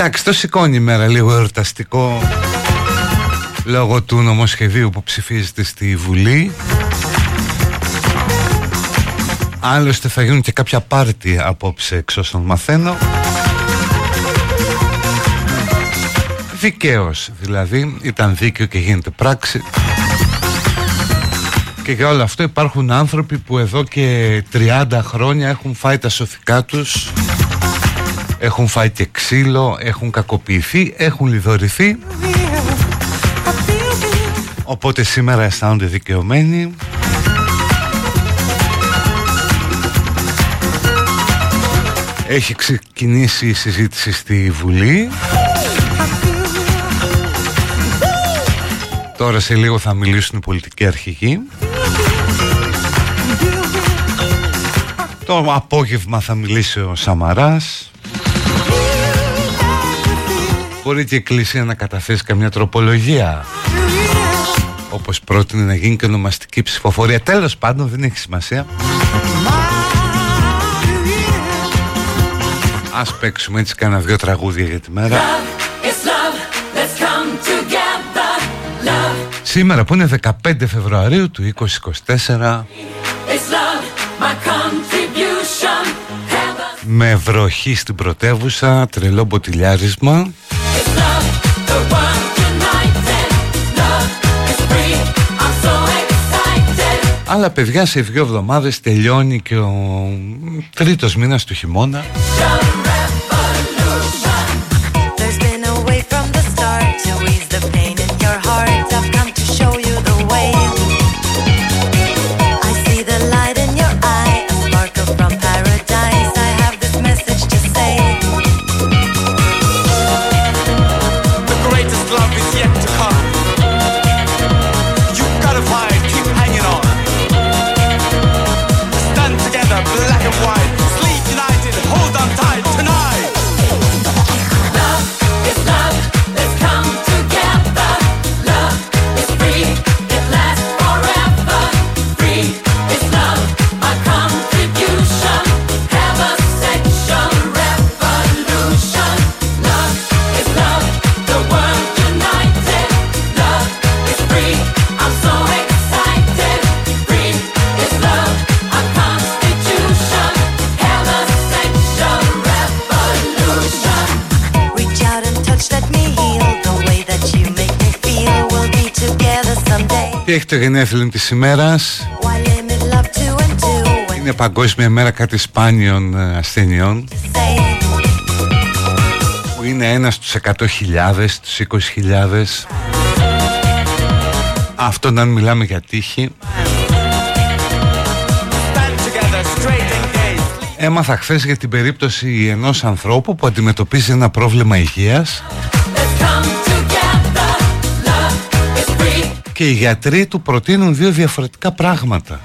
Εντάξει, το σηκώνει η μέρα λίγο εορταστικό λόγω του νομοσχεδίου που ψηφίζεται στη Βουλή. Άλλωστε θα γίνουν και κάποια πάρτι απόψε εξ όσων μαθαίνω. Δικαίως δηλαδή, ήταν δίκαιο και γίνεται πράξη. Και για όλο αυτό υπάρχουν άνθρωποι που εδώ και 30 χρόνια έχουν φάει τα σοφικά τους έχουν φάει και ξύλο, έχουν κακοποιηθεί, έχουν λιδωρηθεί. Οπότε σήμερα αισθάνονται δικαιωμένοι. Έχει ξεκινήσει η συζήτηση στη Βουλή. Τώρα σε λίγο θα μιλήσουν οι πολιτικοί αρχηγοί. Το απόγευμα θα μιλήσει ο Σαμαράς Μπορεί και η Εκκλησία να καταθέσει καμιά τροπολογία. Όπως πρότεινε να γίνει και ονομαστική ψηφοφορία. Τέλος πάντων δεν έχει σημασία. Ας παίξουμε έτσι κάνα δυο τραγούδια για τη μέρα. Σήμερα που είναι 15 Φεβρουαρίου του 2024 με βροχή στην πρωτεύουσα, τρελό μποτιλιάρισμα αλλά παιδιά σε δύο εβδομάδες τελειώνει και ο τρίτος μήνας του χειμώνα έχει το γενέθλιο της ημέρας. Είναι παγκόσμια μέρα κάτι σπάνιων ε, ασθενειών. Που είναι ένας στους 100.000, στους 20.000 Αυτό αν μιλάμε για τύχη. Έμαθα χθες για την περίπτωση ενός ανθρώπου που αντιμετωπίζει ένα πρόβλημα υγείας και οι γιατροί του προτείνουν δύο διαφορετικά πράγματα.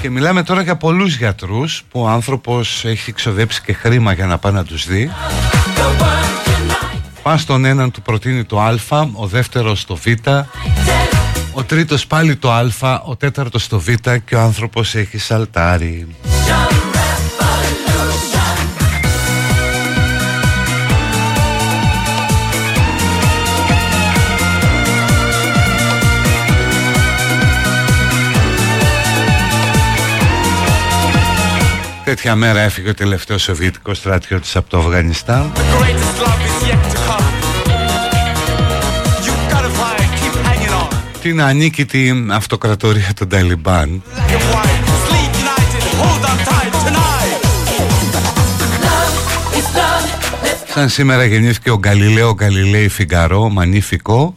Και μιλάμε τώρα για πολλούς γιατρούς που ο άνθρωπος έχει ξοδέψει και χρήμα για να πάει να τους δει. Πας στον έναν του προτείνει το α, ο δεύτερος το β, ο τρίτος πάλι το α, ο τέταρτος το β και ο άνθρωπος έχει σαλτάρει. Τέτοια μέρα έφυγε ο τελευταίος Σοβιετικός στρατιώτης από το Αφγανιστάν. Την ανίκητη αυτοκρατορία των Ταλιμπάν. Σαν σήμερα γεννήθηκε ο Γκαλιλαίο Γκαλιλαίη Φιγκαρό, μανίφικο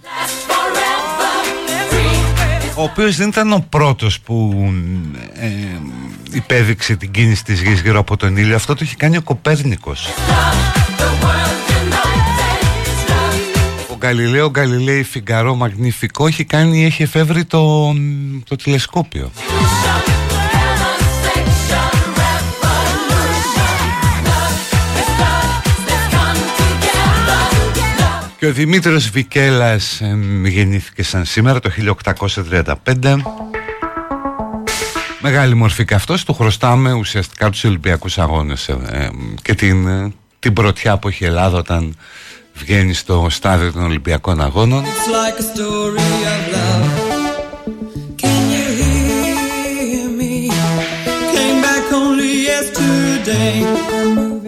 ο οποίος δεν ήταν ο πρώτος που ε, υπέδειξε την κίνηση της γης γύρω από τον ήλιο. Αυτό το έχει κάνει ο Κοπέρνικος. Ο Γαλιλαίο Γκαλιλαίη Φιγκαρό Μαγνηφικό έχει κάνει έχει εφεύρει το, το τηλεσκόπιο Και ο Δημήτρης Βικέλας ε, γεννήθηκε σαν σήμερα το 1835 Μεγάλη μορφή και αυτός, του χρωστάμε ουσιαστικά τους Ολυμπιακούς Αγώνες ε, ε, και την, ε, την πρωτιά που έχει η Ελλάδα όταν βγαίνει στο στάδιο των Ολυμπιακών Αγώνων.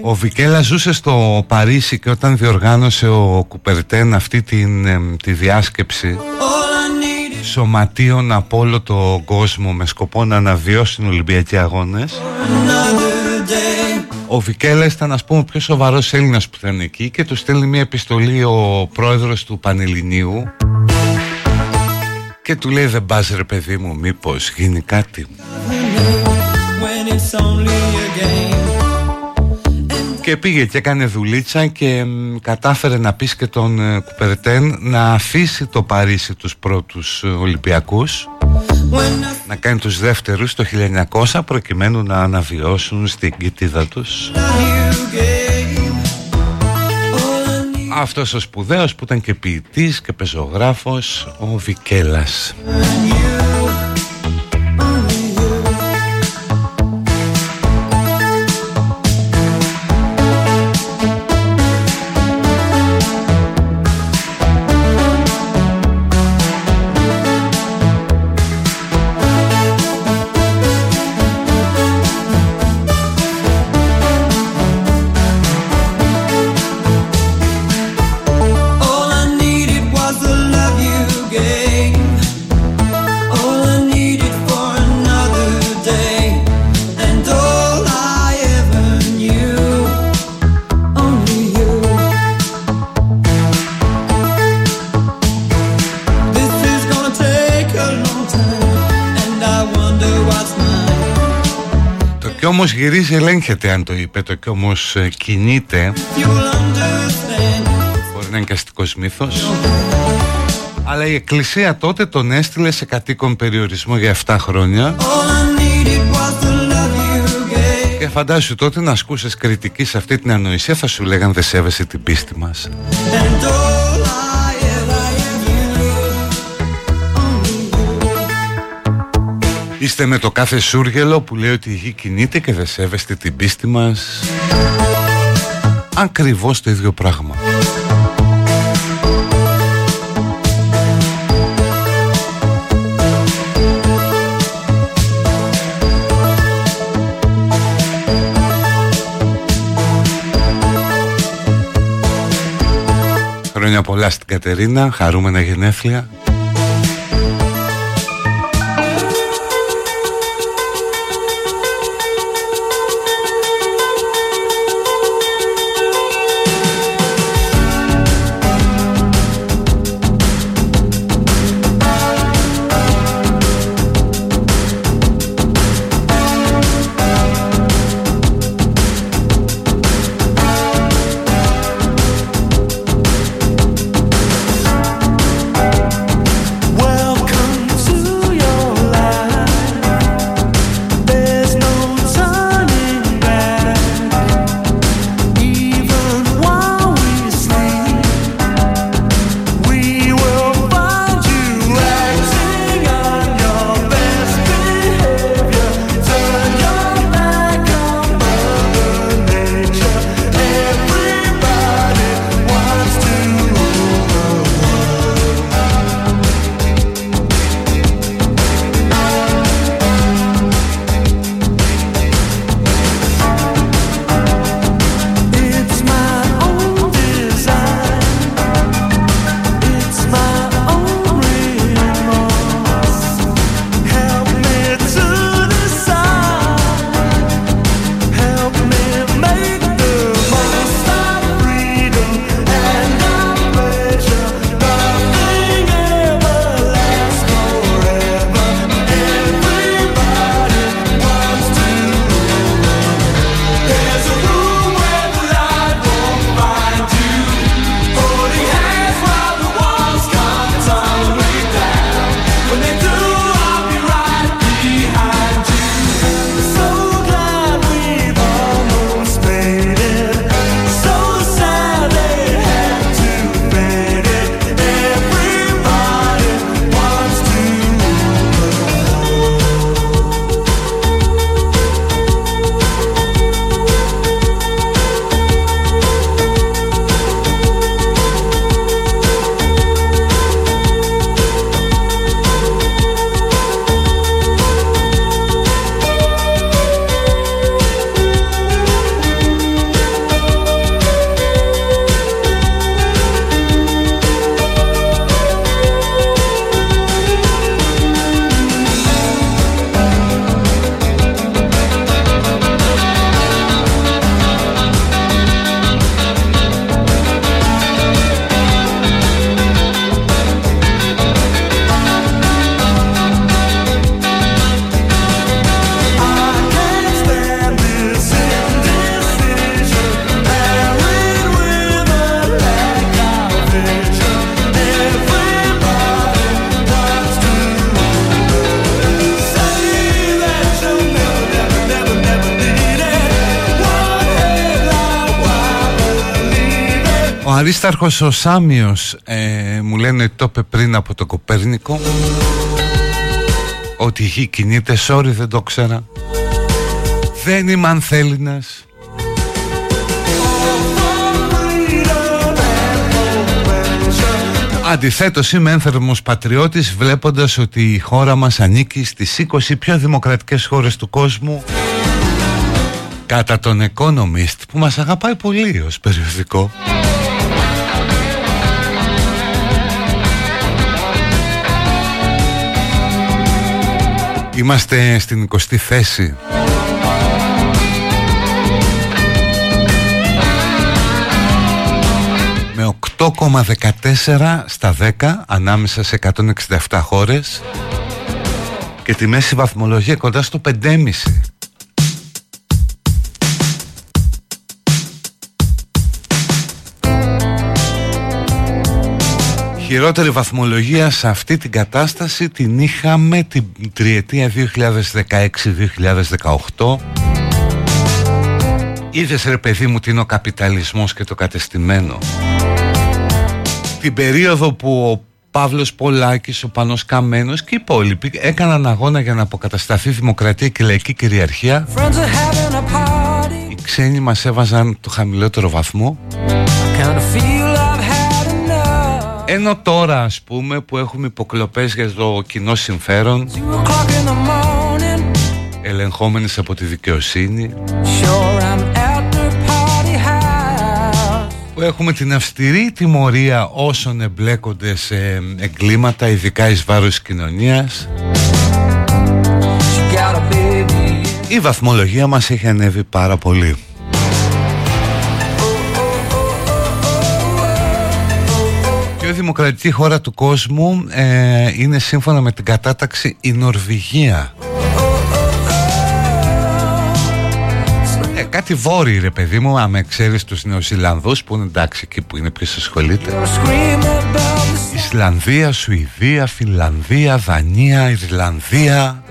Ο Βικέλα ζούσε στο Παρίσι και όταν διοργάνωσε ο Κουπερτέν αυτή την, τη διάσκεψη σωματείων από όλο τον κόσμο με σκοπό να αναβιώσουν Ολυμπιακοί αγώνες. Ο Βικέλα ήταν ας πούμε ο πιο σοβαρός Έλληνας που ήταν εκεί και του στέλνει μια επιστολή ο πρόεδρος του Πανελληνίου και του λέει δεν πας ρε παιδί μου μήπως γίνει κάτι και πήγε και έκανε δουλίτσα και κατάφερε να πείσει και τον ε, Κουπερτέν να αφήσει το Παρίσι τους πρώτους ε, Ολυμπιακούς να κάνει τους δεύτερους το 1900 προκειμένου να αναβιώσουν στην κοιτίδα τους. Αυτός ο σπουδαίος που ήταν και ποιητής και πεζογράφος ο Βικέλας όμως γυρίζει ελέγχεται αν το είπε το και όμως ε, κινείται. Μπορεί να είναι καστικός μύθος. Αλλά η εκκλησία τότε τον έστειλε σε κατοίκον περιορισμό για 7 χρόνια. Και φαντάσου τότε να ασκούσες κριτική σε αυτή την ανοησία Θα σου λέγαν δεν σέβεσαι την πίστη μας Είστε με το κάθε σούργελο που λέει ότι η γη κινείται και δεν σέβεστε την πίστη μας. Ακριβώς το ίδιο πράγμα. Χρόνια πολλά στην Κατερίνα, χαρούμενα γενέθλια Αρίσταρχος ο Σάμιος ε, μου λένε το είπε πριν από το Κοπέρνικο. Ότι η γη κινείται, sorry δεν το ξέρα. Δεν είμαι ανθέλινας Αντιθέτως είμαι ένθερμος πατριώτης βλέποντας ότι η χώρα μας ανήκει στις 20 πιο δημοκρατικές χώρες του κόσμου. Κατά τον Economist που μας αγαπάει πολύ ως περιοδικό. Είμαστε στην 20η θέση. Με 8,14 στα 10 ανάμεσα σε 167 χώρες. Και τη μέση βαθμολογία κοντά στο 5,5 χειρότερη βαθμολογία σε αυτή την κατάσταση την είχαμε την τριετία 2016-2018 Είδες ρε παιδί μου τι είναι ο καπιταλισμός και το κατεστημένο. Την περίοδο που ο Παύλος Πολάκης, ο Πανός Καμένος και οι υπόλοιποι έκαναν αγώνα για να αποκατασταθεί δημοκρατία και λαϊκή κυριαρχία. Οι ξένοι μας έβαζαν το χαμηλότερο βαθμό ενώ τώρα ας πούμε που έχουμε υποκλοπές για το κοινό συμφέρον Ελεγχόμενες από τη δικαιοσύνη Που έχουμε την αυστηρή τιμωρία όσων εμπλέκονται σε εγκλήματα ειδικά εις βάρος κοινωνίας Η βαθμολογία μας έχει ανέβει πάρα πολύ πιο δημοκρατική χώρα του κόσμου ε, είναι σύμφωνα με την κατάταξη η Νορβηγία. Ε, κάτι βόρειο ρε παιδί μου, άμα ξέρεις τους Νεοσυλανδούς που είναι εντάξει εκεί που είναι ποιος ασχολείται. Ισλανδία, Σουηδία, Φιλανδία, Δανία, Ιρλανδία,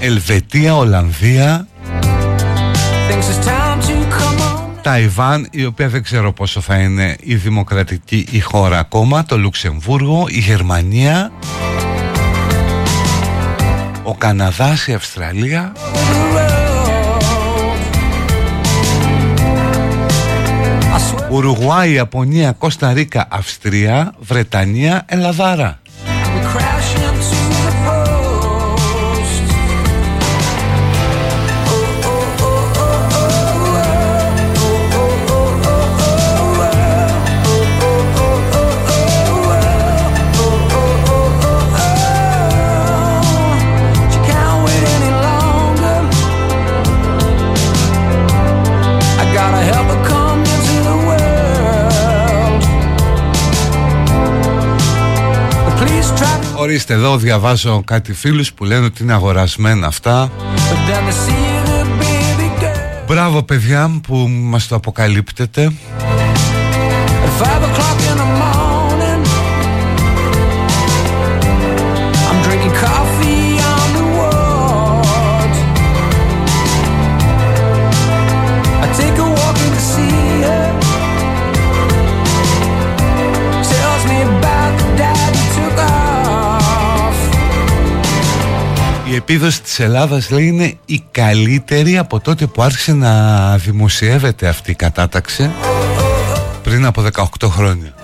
Ελβετία, Ολλανδία Ταϊβάν η οποία δεν ξέρω πόσο θα είναι η δημοκρατική η χώρα ακόμα το Λουξεμβούργο, η Γερμανία ο Καναδάς, η Αυστραλία. Ουρουγουάη, Ιαπωνία, Κώστα Ρίκα, Αυστρία, Βρετανία, Ελλαδάρα Ορίστε εδώ διαβάζω κάτι φίλους που λένε ότι είναι αγορασμένα αυτά. Μπράβο παιδιά που μας το αποκαλύπτετε επίδοση της Ελλάδας λέει είναι η καλύτερη από τότε που άρχισε να δημοσιεύεται αυτή η κατάταξη πριν από 18 χρόνια.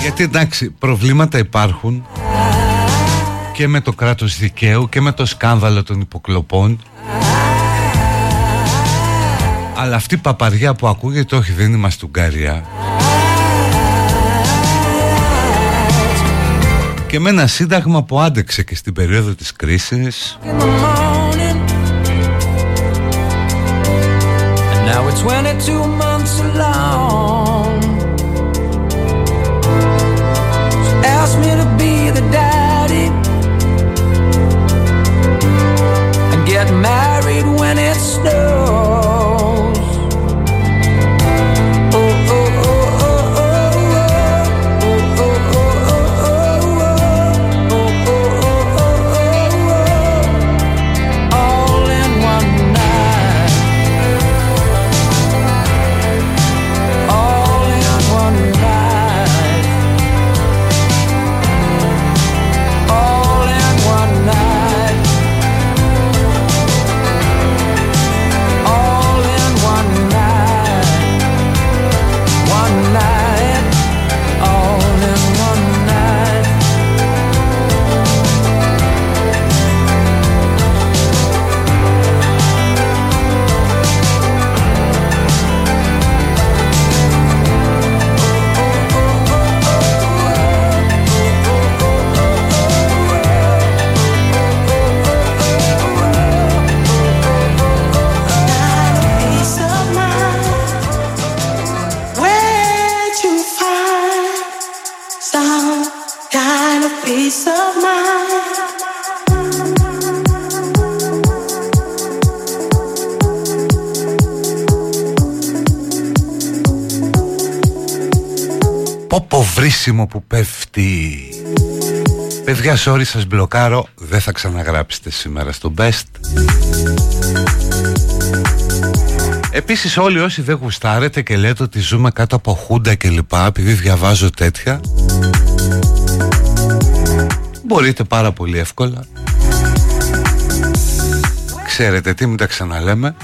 Γιατί εντάξει προβλήματα υπάρχουν και με το κράτος δικαίου και με το σκάνδαλο των υποκλοπών αλλά αυτή η παπαριά που ακούγεται όχι δεν είμαστε Ουγγαρία και με ένα σύνταγμα που άντεξε και στην περίοδο της κρίσης. Get Πόπο βρίσιμο που πέφτει. Παιδιά sorry σας μπλοκάρω. Δεν θα ξαναγράψετε σήμερα στο best. Επίσης όλοι όσοι δεν γουστάρετε και λέτε ότι ζούμε κάτω από χούντα και λοιπά Επειδή διαβάζω τέτοια Μπορείτε πάρα πολύ εύκολα. Ξέρετε τι, μην τα ξαναλέμε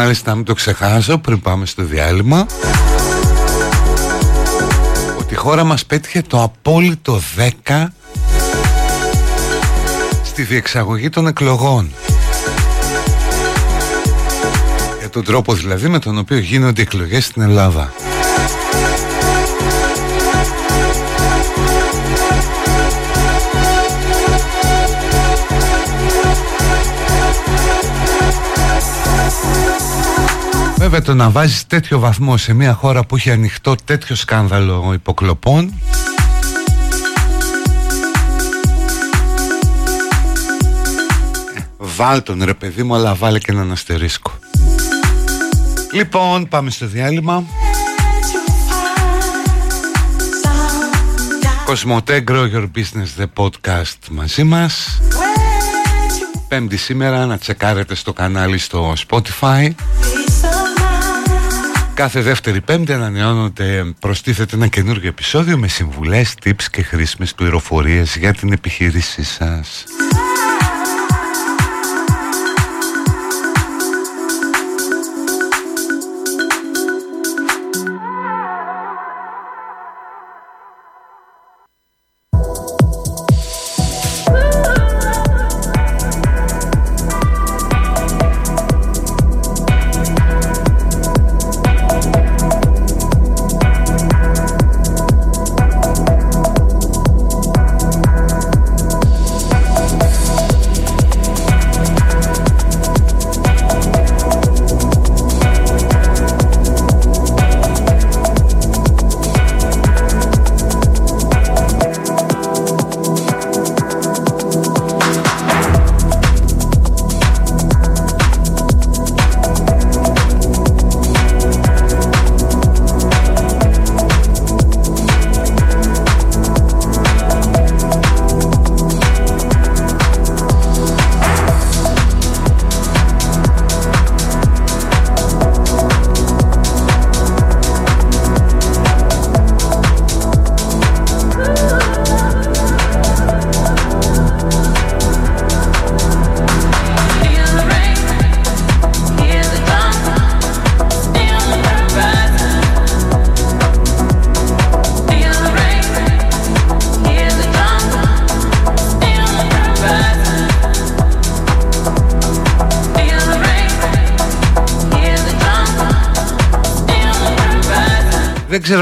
μάλιστα μην το ξεχάσω πριν πάμε στο διάλειμμα ότι η χώρα μας πέτυχε το απόλυτο 10 στη διεξαγωγή των εκλογών. Για τον τρόπο δηλαδή με τον οποίο γίνονται οι εκλογές στην Ελλάδα Βέβαια το να βάζεις τέτοιο βαθμό σε μια χώρα που έχει ανοιχτό τέτοιο σκάνδαλο υποκλοπών Βάλ τον ρε παιδί μου αλλά βάλε και έναν αστερίσκο. Λοιπόν πάμε στο διάλειμμα. Κοσμοτέ Grow Your Business The Podcast μαζί μας. Πέμπτη σήμερα να τσεκάρετε στο κανάλι στο Spotify Κάθε δεύτερη πέμπτη ανανεώνονται, προστίθεται ένα καινούργιο επεισόδιο με συμβουλές, tips και χρήσιμες πληροφορίες για την επιχείρησή σας.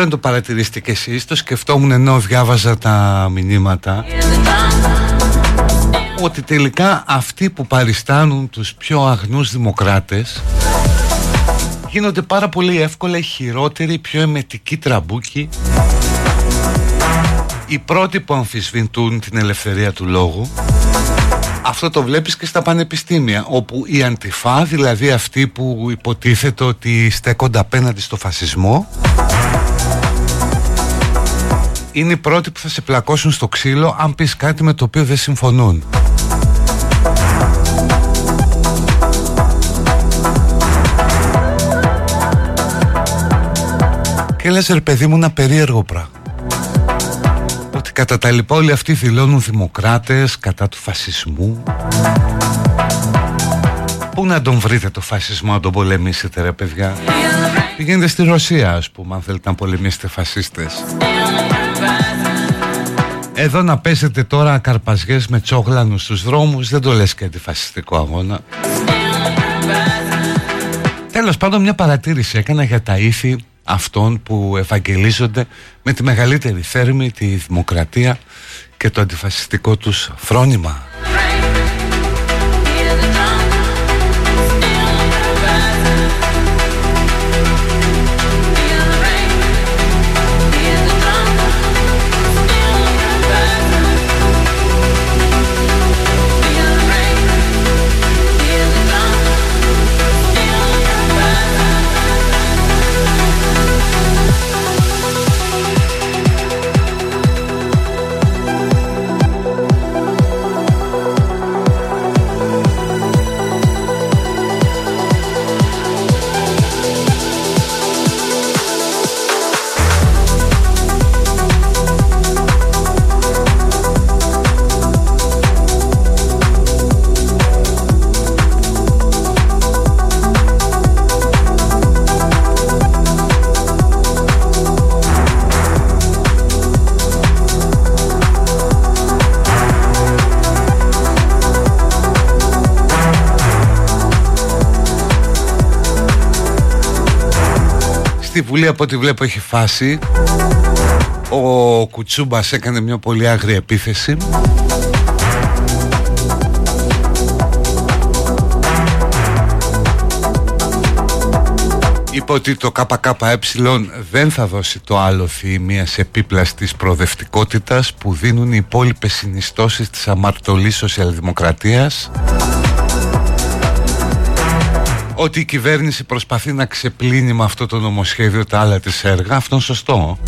Ξέρω αν το παρατηρήσετε κι εσείς, το σκεφτόμουν ενώ διάβαζα τα μηνύματα ότι τελικά αυτοί που παριστάνουν τους πιο αγνούς δημοκράτες γίνονται πάρα πολύ εύκολα οι χειρότεροι, πιο εμετικοί τραμπούκοι οι πρώτοι που αμφισβητούν την ελευθερία του λόγου. Αυτό το βλέπεις και στα πανεπιστήμια όπου οι αντιφά, δηλαδή αυτοί που υποτίθεται ότι στέκονται απέναντι στο φασισμό είναι οι πρώτοι που θα σε πλακώσουν στο ξύλο αν πεις κάτι με το οποίο δεν συμφωνούν. Και λες ρε παιδί μου ένα περίεργο πράγμα ότι κατά τα λοιπά όλοι αυτοί δηλώνουν δημοκράτες κατά του φασισμού. Πού να τον βρείτε το φασισμό να τον πολεμήσετε ρε παιδιά; Πηγαίνετε στη Ρωσία ας πούμε αν θέλετε να πολεμήσετε φασίστες Εδώ να πέσετε τώρα καρπαζιές με τσόγλανους στους δρόμους Δεν το λες και αντιφασιστικό αγώνα Τέλος πάντων μια παρατήρηση έκανα για τα ήθη αυτών που ευαγγελίζονται με τη μεγαλύτερη θέρμη τη δημοκρατία και το αντιφασιστικό τους φρόνημα. Στη Βουλή από ό,τι βλέπω έχει φάση Ο Κουτσούμπας έκανε μια πολύ άγρια επίθεση. Είπε ότι το ΚΚΕ δεν θα δώσει το άλλο μια επίπλας της προοδευτικότητας που δίνουν οι υπόλοιπες συνιστώσεις της αμαρτωλής σοσιαλδημοκρατίας ότι η κυβέρνηση προσπαθεί να ξεπλύνει με αυτό το νομοσχέδιο τα άλλα της έργα, αυτό είναι σωστό.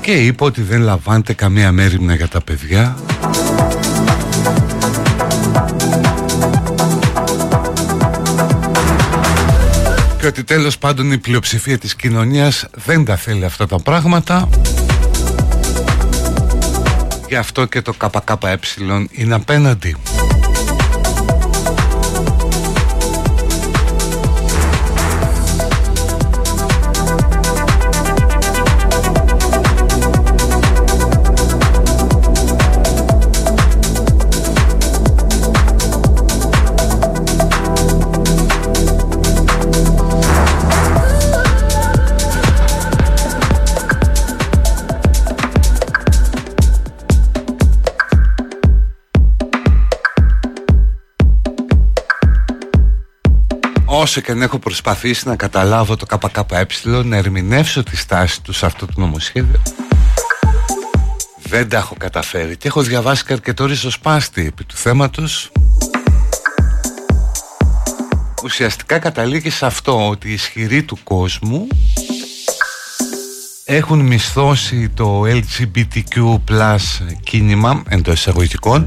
Και είπε ότι δεν λαμβάνεται καμία μέρημνα για τα παιδιά. Και ότι τέλος πάντων η πλειοψηφία της κοινωνίας δεν τα θέλει αυτά τα πράγματα Γι' αυτό και το ΚΚΕ είναι απέναντι. Όσο και αν έχω προσπαθήσει να καταλάβω το ΚΚΕ να ερμηνεύσω τη στάση τους σε αυτό το νομοσχέδιο. Δεν τα έχω καταφέρει και έχω διαβάσει και αρκετό ριζοσπάστη επί του θέματος. Ουσιαστικά καταλήγει σε αυτό ότι οι ισχυροί του κόσμου έχουν μισθώσει το LGBTQ κίνημα εντός εισαγωγικών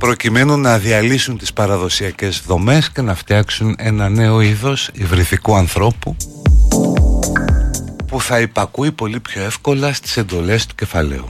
προκειμένου να διαλύσουν τις παραδοσιακές δομές και να φτιάξουν ένα νέο είδος υβριδικού ανθρώπου που θα υπακούει πολύ πιο εύκολα στις εντολές του κεφαλαίου.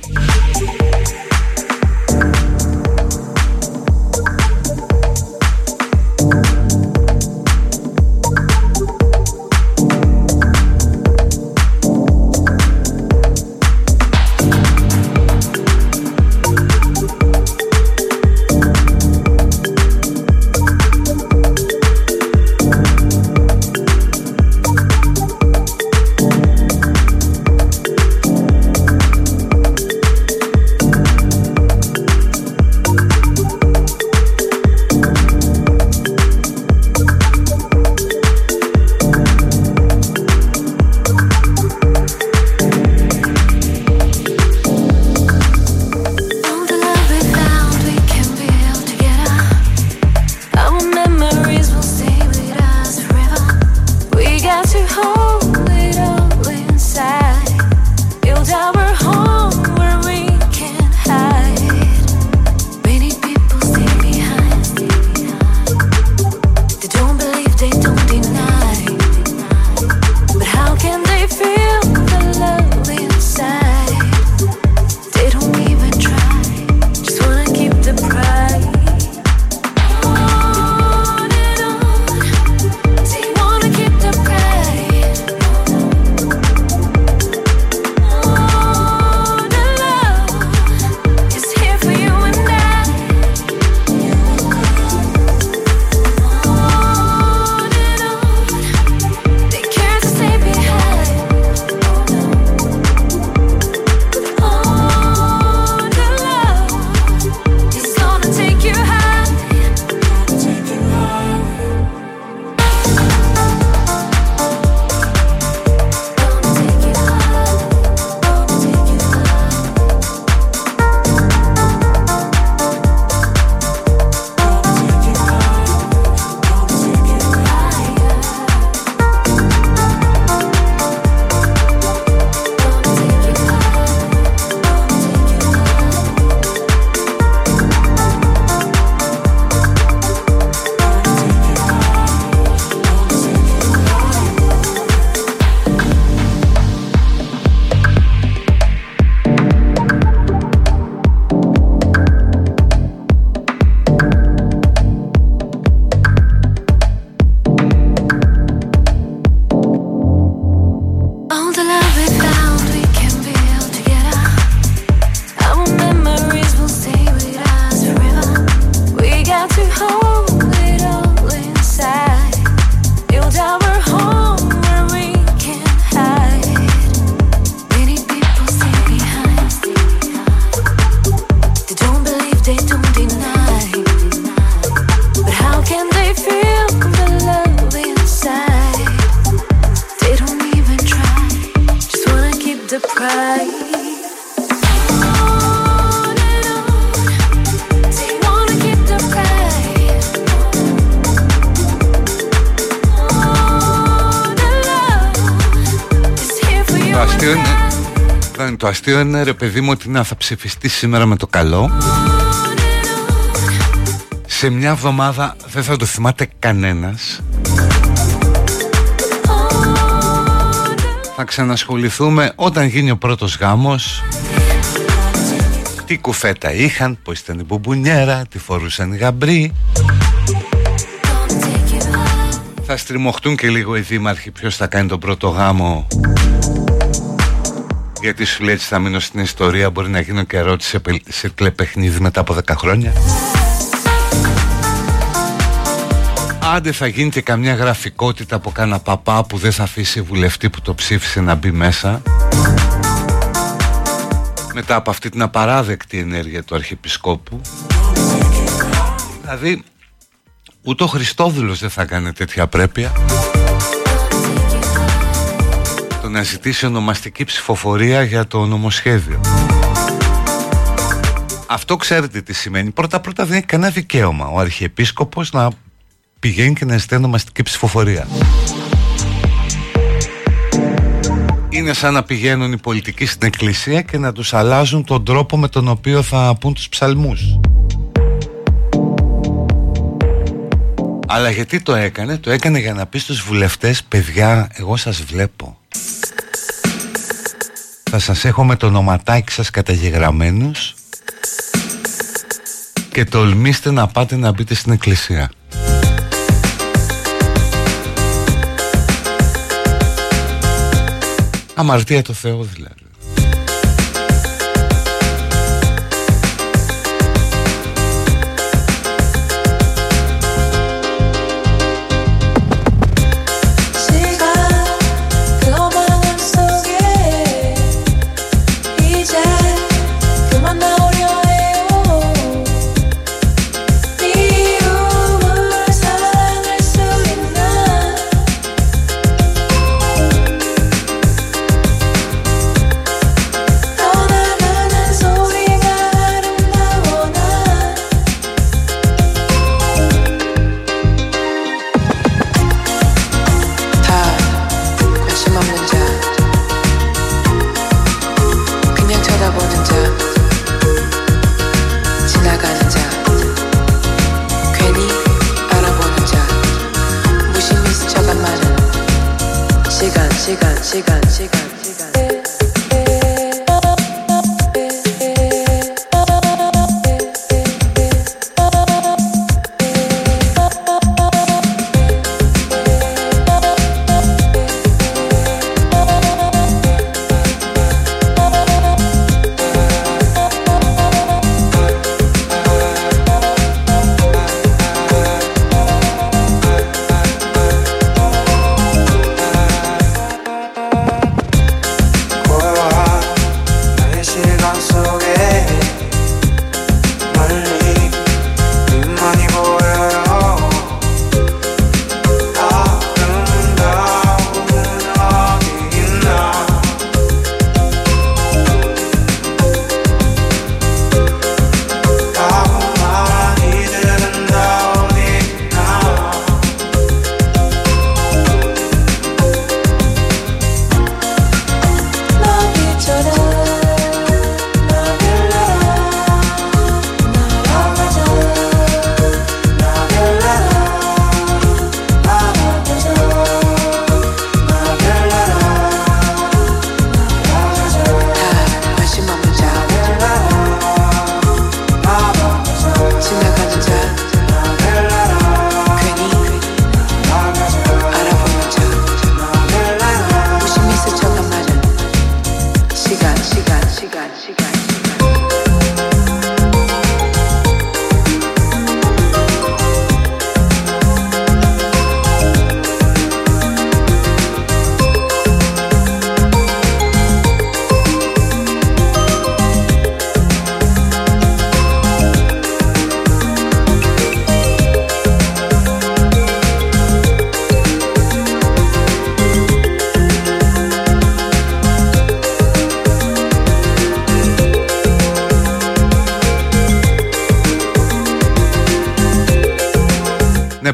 Είναι, το αστείο είναι ρε παιδί μου ότι να θα ψηφιστεί σήμερα με το καλό. Σε μια εβδομάδα δεν θα το θυμάται κανένας. Θα ξανασχοληθούμε όταν γίνει ο πρώτος γάμος. Τι κουφέτα είχαν, πως ήταν η μπουμπουνιέρα, τι φορούσαν οι γαμπροί. Θα στριμωχτούν και λίγο οι δήμαρχοι ποιος θα κάνει τον πρώτο γάμο γιατί σου λέει έτσι θα μείνω στην ιστορία Μπορεί να γίνω και ερώτηση σε κλεπαιχνίδι μετά από 10 χρόνια. Άντε θα γίνει και καμιά γραφικότητα από κάνα παπά που δεν θα αφήσει βουλευτή που το ψήφισε να μπει μέσα. Μετά από αυτή την απαράδεκτη ενέργεια του Αρχιεπισκόπου. Δηλαδή ούτε ο Χριστόδουλος δεν θα κάνει τέτοια πρέπεια το να ζητήσει ονομαστική ψηφοφορία για το νομοσχέδιο αυτό ξέρετε τι σημαίνει πρώτα πρώτα δεν έχει κανένα δικαίωμα ο Αρχιεπίσκοπος να πηγαίνει και να ζητάει ονομαστική ψηφοφορία. Είναι σαν να πηγαίνουν οι πολιτικοί στην εκκλησία και να τους αλλάζουν τον τρόπο με τον οποίο θα πούν τους ψαλμούς. Αλλά γιατί το έκανε, το έκανε για να πει στους βουλευτές «Παιδιά, εγώ σας βλέπω. Θα σας έχω με το ονοματάκι σας καταγεγραμμένους και τολμήστε να πάτε να μπείτε στην εκκλησία». Αμαρτία το Θεό δηλαδή.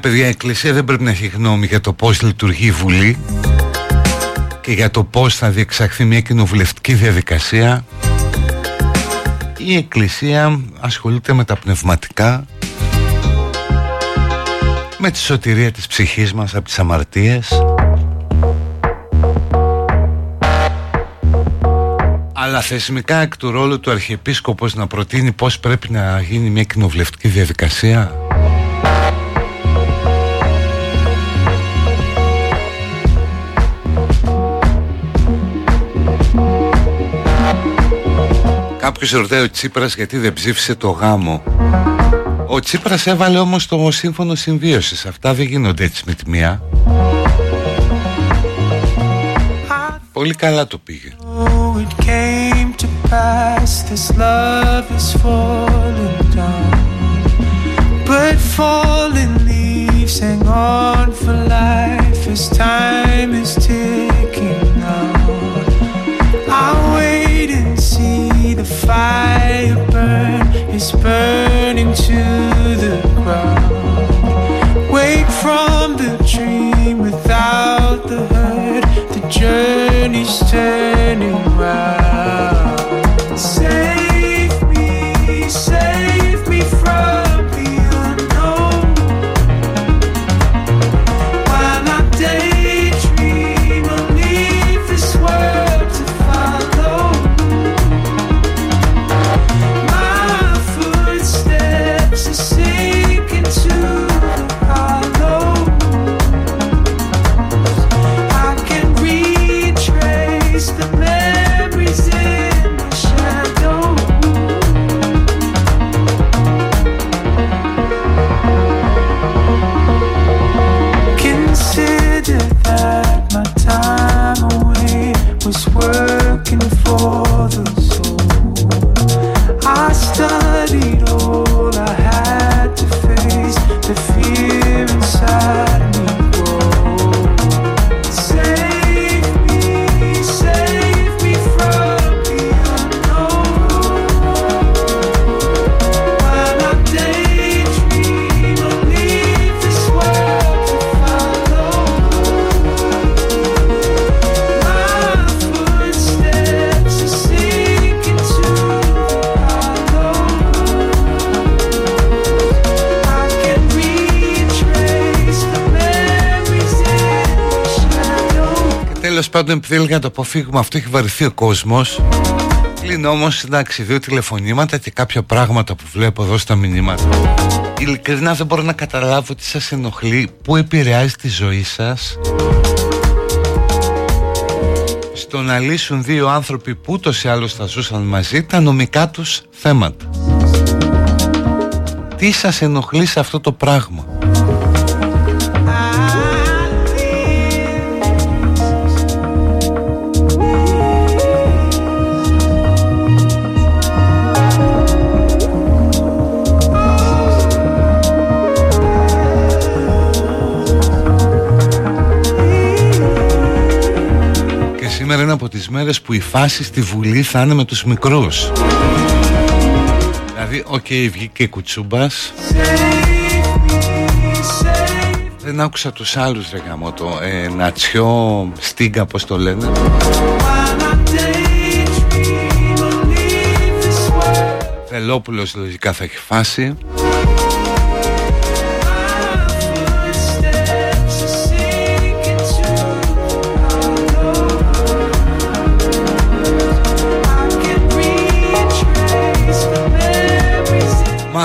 Παιδιά η Εκκλησία δεν πρέπει να έχει γνώμη για το πώς λειτουργεί η Βουλή και για το πώς θα διεξαχθεί μια κοινοβουλευτική διαδικασία. Η Εκκλησία ασχολείται με τα πνευματικά με τη σωτηρία της ψυχής μας από τις αμαρτίες. Αλλά θεσμικά εκ του ρόλου του Αρχιεπίσκοπος να προτείνει πώς πρέπει να γίνει μια κοινοβουλευτική διαδικασία Κάποιος ρωτάει ο Τσίπρας γιατί δεν ψήφισε το γάμο. Ο Τσίπρας έβαλε όμως το σύμφωνο συμβίωσης. Αυτά δεν γίνονται έτσι με τη μία. Πολύ καλά το πήγε. But fire burn, it's burning to the ground. Wake from the dream without the hurt, the journey's turning round. Save πάντων επειδή έλεγα να το αποφύγουμε αυτό έχει βαρεθεί ο κόσμος. Πλην όμως εντάξει δύο τηλεφωνήματα και κάποια πράγματα που βλέπω εδώ στα μηνύματα. Ειλικρινά δεν μπορώ να καταλάβω τι σας ενοχλεί Πού επηρεάζει τη ζωή σας. Στο να λύσουν δύο άνθρωποι που ούτως ή άλλως θα ζούσαν μαζί Τα νομικά τους θέματα. Τι σας ενοχλεί σε αυτό το πράγμα; Είναι από τις μέρες που η φάση στη Βουλή θα είναι με τους μικρούς. Δηλαδή, οκ, βγήκε η Κουτσούμπας. Δεν άκουσα τους άλλους ρε γαμώτο ε, Νατσιό, Στίγκα, πώς το λένε. Βελόπουλος λογικά θα έχει φάση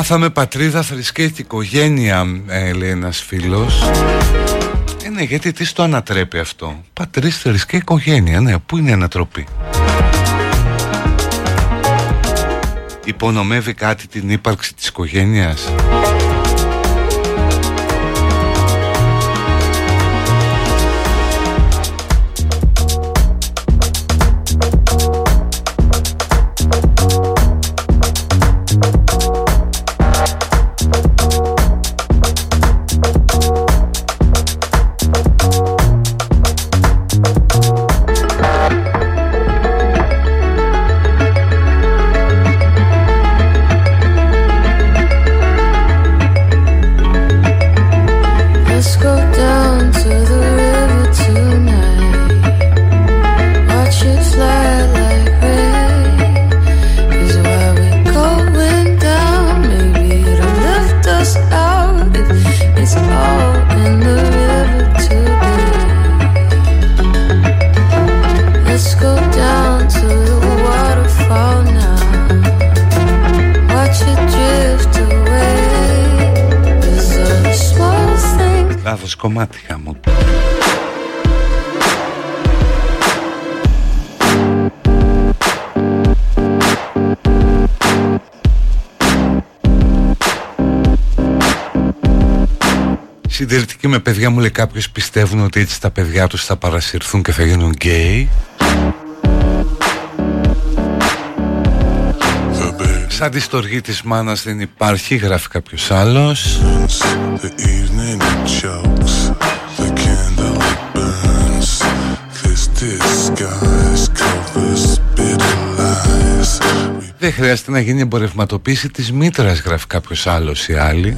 Μάθαμε πατρίδα, θρησκεία και οικογένεια, ε, λέει ένας φίλος. Ε, ναι, γιατί τι στο ανατρέπει αυτό; Πατρίδα, θρησκεία, οικογένεια, ναι, πού είναι η ανατροπή; Υπονομεύει κάτι την ύπαρξη της οικογένειας; Παιδιά μου λέει κάποιος πιστεύουν ότι έτσι τα παιδιά τους θα παρασυρθούν και θα γίνουν γκέι. Σαν τη στοργή της μάνας δεν υπάρχει, γράφει κάποιος άλλος. Δεν χρειάζεται να γίνει εμπορευματοποίηση της μήτρας γράφει κάποιος άλλος ή άλλη.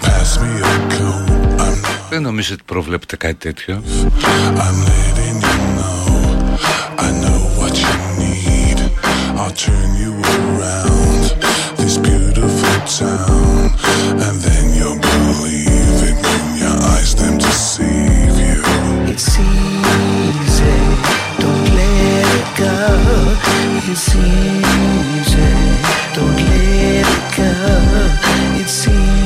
Δεν νομίζω ότι προβλέπετε κάτι τέτοιο I'll turn you around this beautiful town and then you'll believe it when your eyes them deceive you. It's easy, don't let it go. It's easy, don't let it go. It's easy,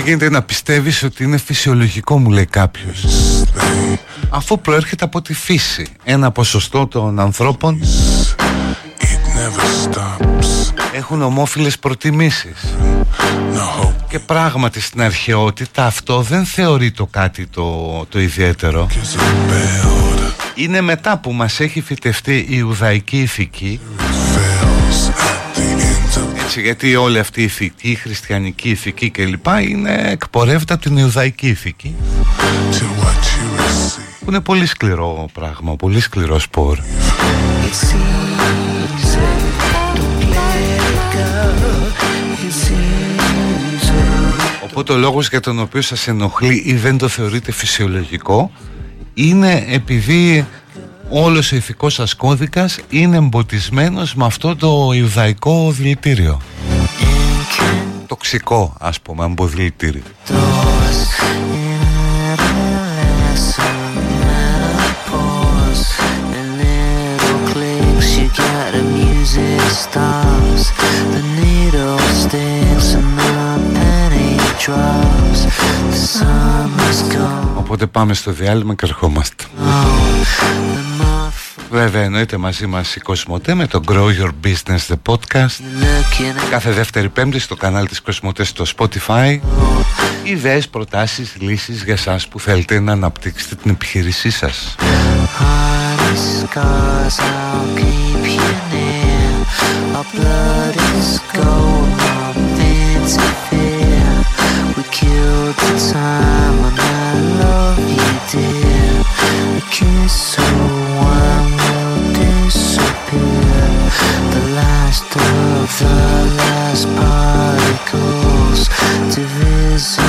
Γίνεται να πιστεύεις ότι είναι φυσιολογικό μου λέει κάποιος. Αφού προέρχεται από τη φύση Ένα ποσοστό των ανθρώπων Έχουν ομόφυλες προτιμήσεις. Και πράγματι στην αρχαιότητα αυτό δεν θεωρεί το κάτι το, το ιδιαίτερο. Είναι μετά που μας έχει φυτευτεί η Ιουδαϊκή ηθική έτσι, γιατί όλη αυτή η ηθική, η χριστιανική ηθική κλπ. είναι εκπορεύεται από την Ιουδαϊκή ηθική. Που είναι πολύ σκληρό πράγμα, πολύ σκληρό σπορ. Οπότε ο λόγος για τον οποίο σας ενοχλεί ή δεν το θεωρείτε φυσιολογικό είναι επειδή όλος ο ηθικός σας κώδικας είναι εμποτισμένος με αυτό το Ιουδαϊκό δηλητήριο. Τοξικό ας πούμε εμποδηλητήριο Οπότε πάμε στο διάλειμμα και ερχόμαστε. Βέβαια εννοείται μαζί μας η Κοσμοτέ με το Grow Your Business The Podcast. Κάθε δεύτερη πέμπτη στο κανάλι της Κοσμοτέ στο Spotify. Ιδέες, προτάσεις, λύσεις για σας που θέλετε να αναπτύξετε την επιχείρησή σας. We killed the time and I love you dear. A kiss so warm will disappear. The last of the last particles. Divisible,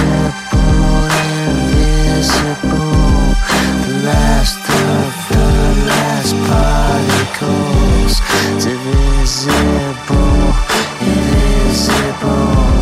invisible. The last of the last particles. Divisible, invisible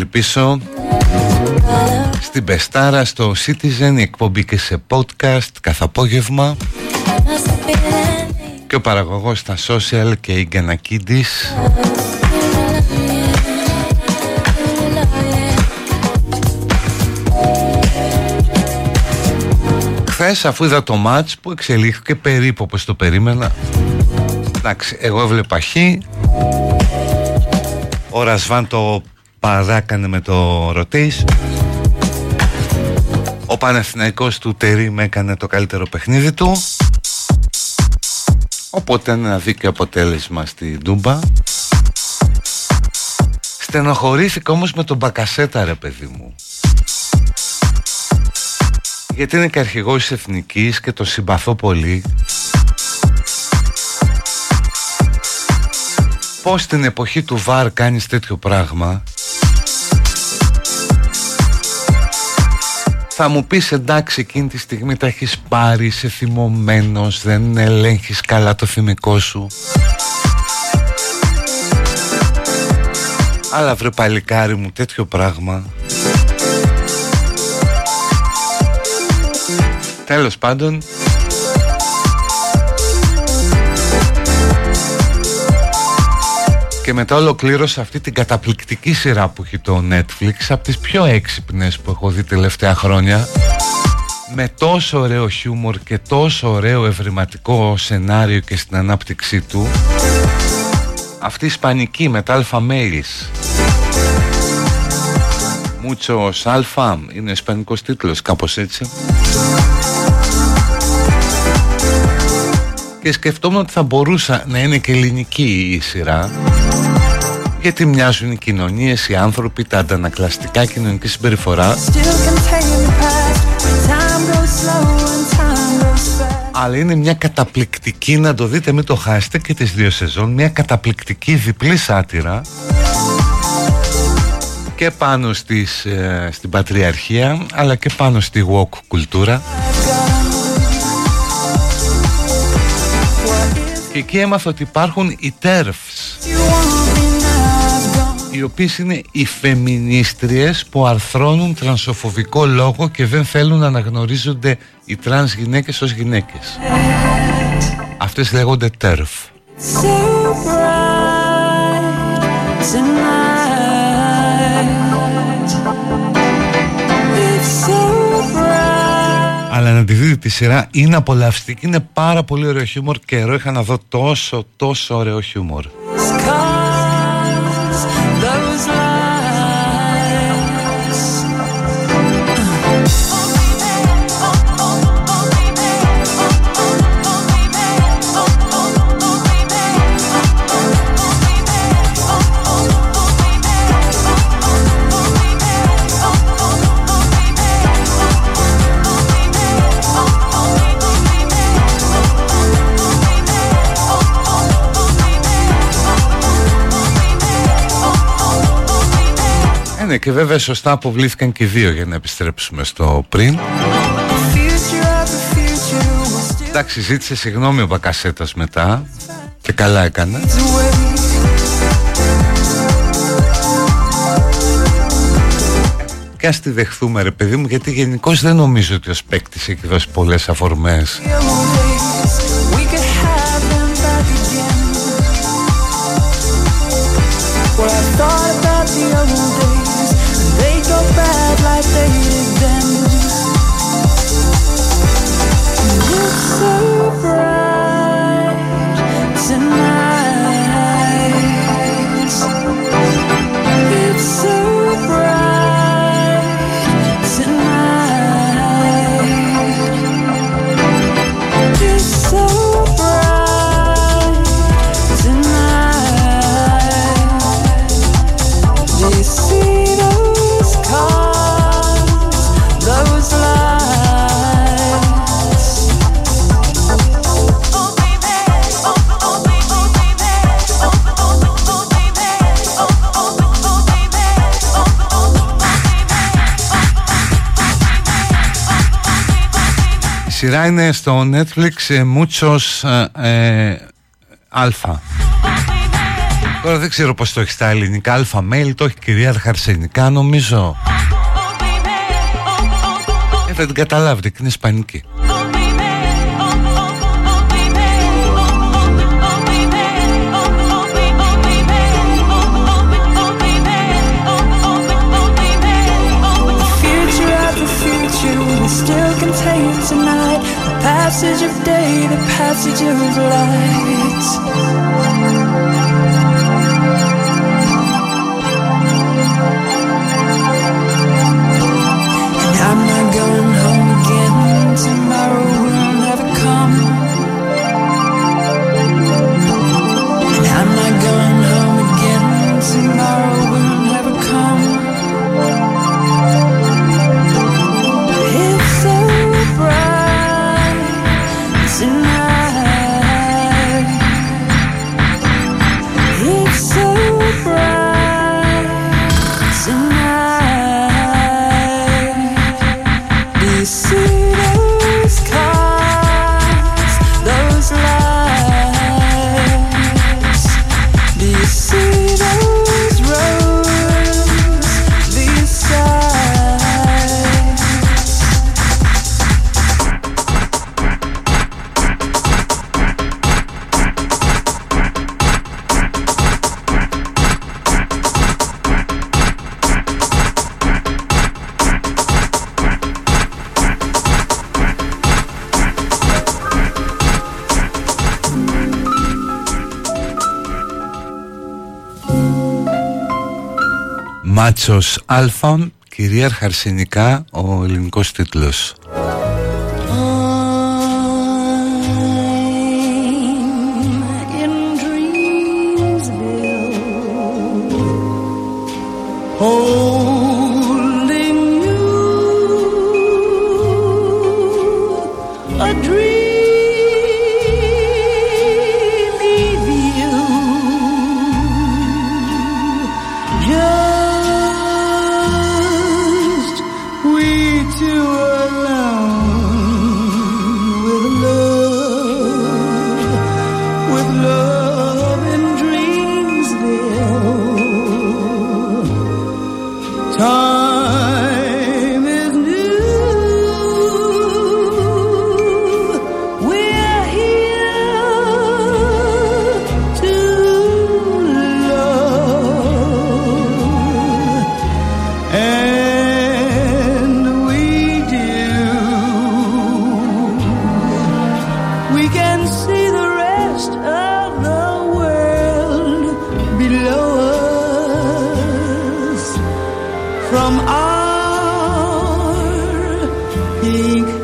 πάλι πίσω. Στην Πεστάρα στο Citizen η εκπομπή και σε podcast καθ' απόγευμα. Και ο παραγωγός στα social και η Γκανακίδης Χθες αφού είδα το μάτς που εξελίχθηκε περίπου όπως το περίμενα Εντάξει, εγώ έβλεπα χ Ο Ρασβάν το παράκανε με το Ρωτής. Ο Παναθηναϊκός του Τερίμ έκανε το καλύτερο παιχνίδι του. Οπότε ένα δίκαιο αποτέλεσμα στη Ντούμπα. Στενοχωρήθηκα όμως με τον Μπακασέτα ρε παιδί μου. Γιατί είναι και αρχηγός της Εθνικής και το συμπαθώ πολύ. Πώς στην εποχή του ΒΑΡ κάνεις τέτοιο πράγμα Θα μου πεις εντάξει εκείνη τη στιγμή τα έχεις πάρει, είσαι θυμωμένος, δεν ελέγχεις καλά το θυμικό σου. Αλλά βρε παλικάρι μου τέτοιο πράγμα. Τέλος πάντων, Και μετά ολοκλήρωσα αυτή την καταπληκτική σειρά που έχει το Netflix Από τις πιο έξυπνες που έχω δει τελευταία χρόνια. Με τόσο ωραίο χιούμορ και τόσο ωραίο ευρηματικό σενάριο και στην ανάπτυξή του. Αυτή η ισπανική με τα αλφα mails. Μούτσος Αλφα είναι ο ισπανικός τίτλος κάπως έτσι και σκεφτόμουν ότι θα μπορούσα να είναι και ελληνική η σειρά. Γιατί μοιάζουν οι κοινωνίες, οι άνθρωποι, τα αντανακλαστικά κοινωνική συμπεριφορά. Αλλά είναι μια καταπληκτική να το δείτε μην το χάσετε και τις δύο σεζόν μια καταπληκτική διπλή σάτυρα. Και πάνω στις, ε, στην πατριαρχία αλλά και πάνω στη walk κουλτούρα εκεί έμαθα ότι υπάρχουν οι TERFs οι οποίες είναι οι φεμινίστριες που αρθρώνουν τρανσοφοβικό λόγο και δεν θέλουν να αναγνωρίζονται οι τρανς γυναίκες ως γυναίκες. Αυτές λέγονται TERF αλλά να τη δείτε τη σειρά είναι απολαυστική, είναι πάρα πολύ ωραίο χιούμορ και καιρό είχα να δω τόσο τόσο ωραίο χιούμορ. Ναι, και βέβαια σωστά αποβλήθηκαν και οι δύο για να επιστρέψουμε στο πριν. Εντάξει, ζήτησε συγγνώμη ο Μπακασέτας μετά και καλά έκανε. Και ας τη δεχθούμε ρε παιδί μου γιατί γενικώς δεν νομίζω ότι ο παίκτης έχει δώσει πολλές αφορμές σειρά είναι στο Netflix ε, Muchos ε, ε, Αλφα. Τώρα δεν ξέρω πως το έχει στα ελληνικά Αλφα Mail το έχει κυρίαρχα αρσενικά νομίζω. Ε, θα την καταλάβετε και είναι ισπανική. Still contain tonight the passage of day, the passage of light. Μάτσος Αλφαν κυρίαρχα αρσενικά ο ελληνικός τίτλος pink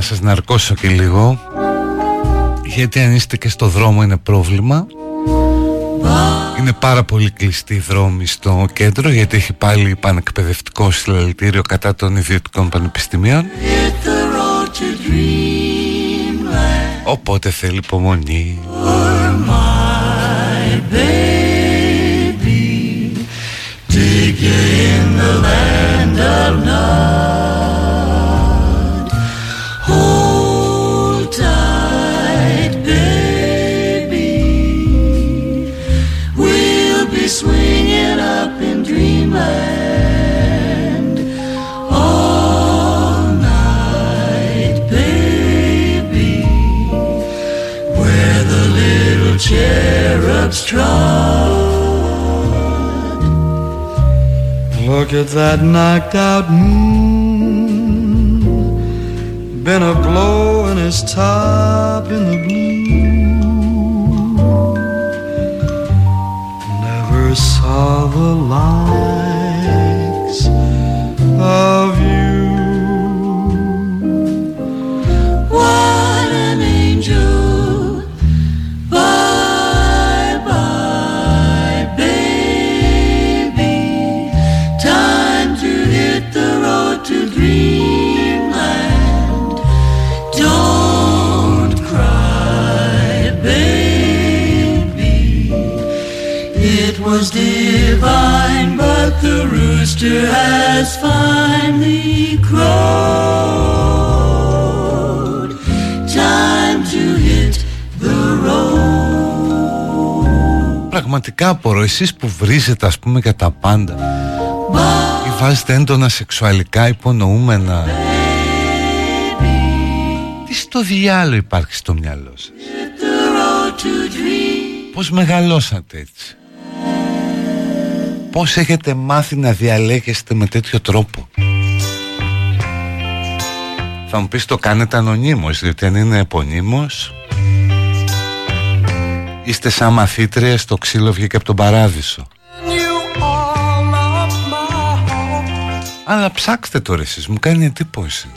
να σας ναρκώσω και λίγο γιατί αν είστε και στο δρόμο είναι πρόβλημα. Είναι πάρα πολύ κλειστή η δρόμη στο κέντρο γιατί έχει πάλι πανεκπαιδευτικό συλλαλητήριο κατά των ιδιωτικών πανεπιστημίων. Οπότε θέλει υπομονή. In the land of cherubs trod. Look at that knocked out moon, been a blowing his top in the blue. Πραγματικά απορώ εσείς που βρίζετε ας πούμε για τα πάντα ή βάζετε έντονα σεξουαλικά υπονοούμενα; Τι στο διάλογο υπάρχει στο μυαλό σας; Πώς μεγαλώσατε έτσι; Πώς έχετε μάθει να διαλέγεστε με τέτοιο τρόπο; Θα μου πεις το κάνετε ανωνύμως Διότι αν είναι επωνύμως Είστε σαν μαθήτρια στο ξύλο βγήκε από τον παράδεισο. Αλλά ψάξτε το ρε εσείς, μου κάνει εντύπωση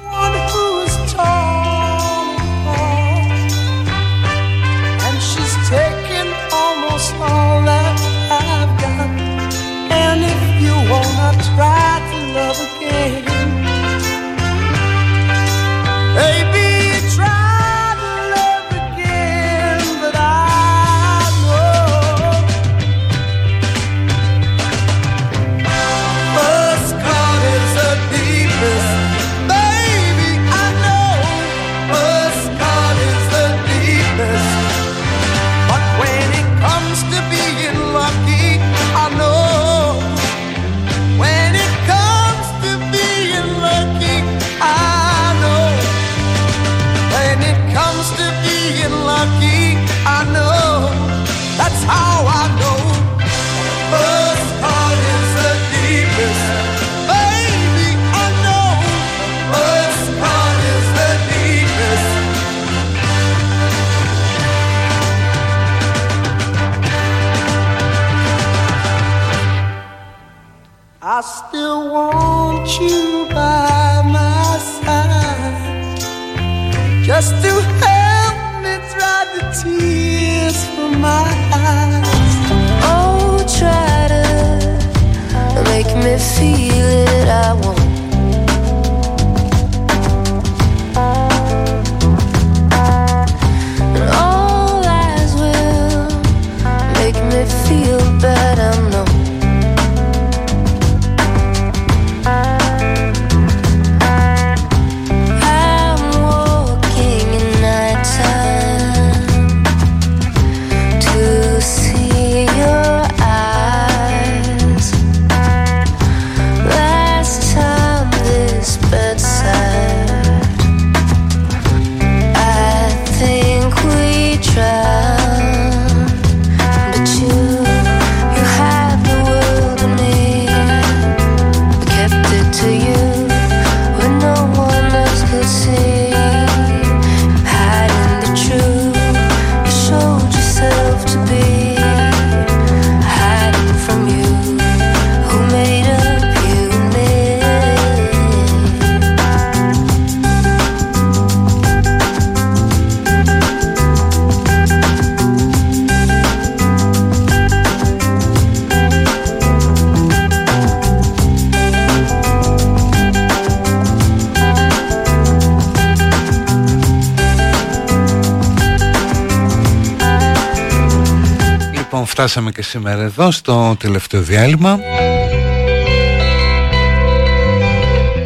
φτάσαμε και σήμερα εδώ στο τελευταίο διάλειμμα.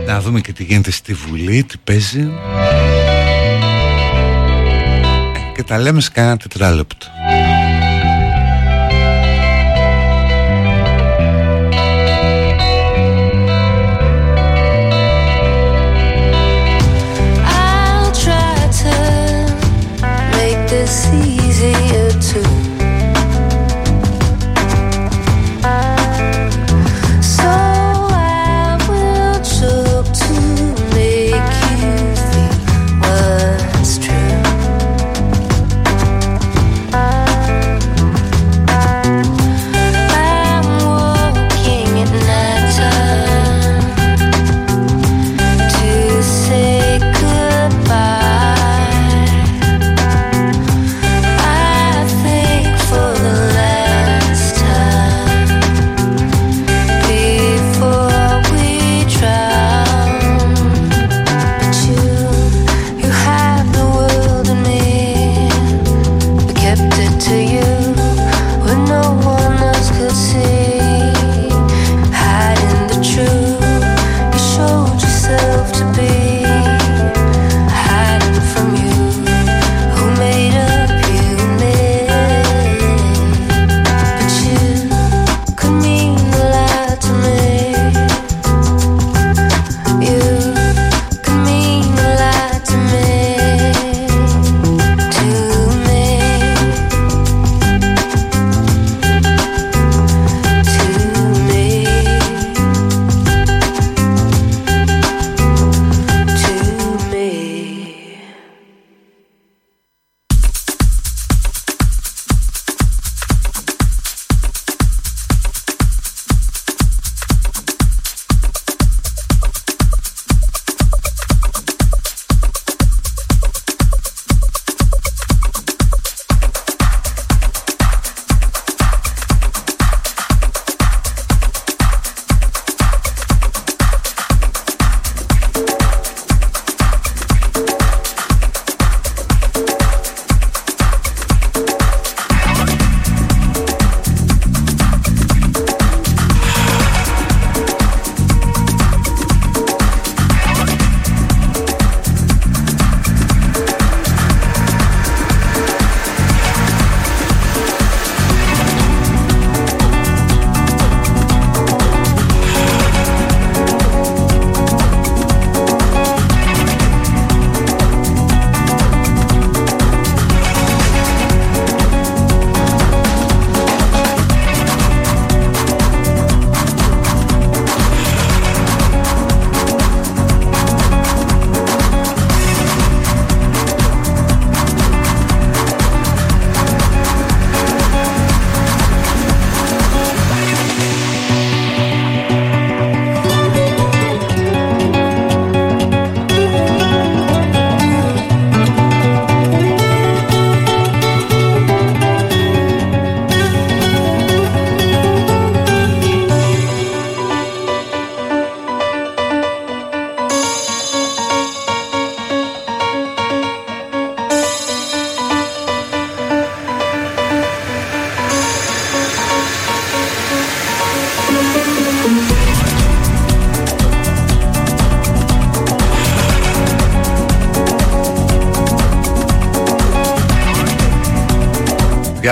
Να δούμε και τι γίνεται στη Βουλή, τι παίζει. Ε, Και τα λέμε σε κανένα τετράλεπτο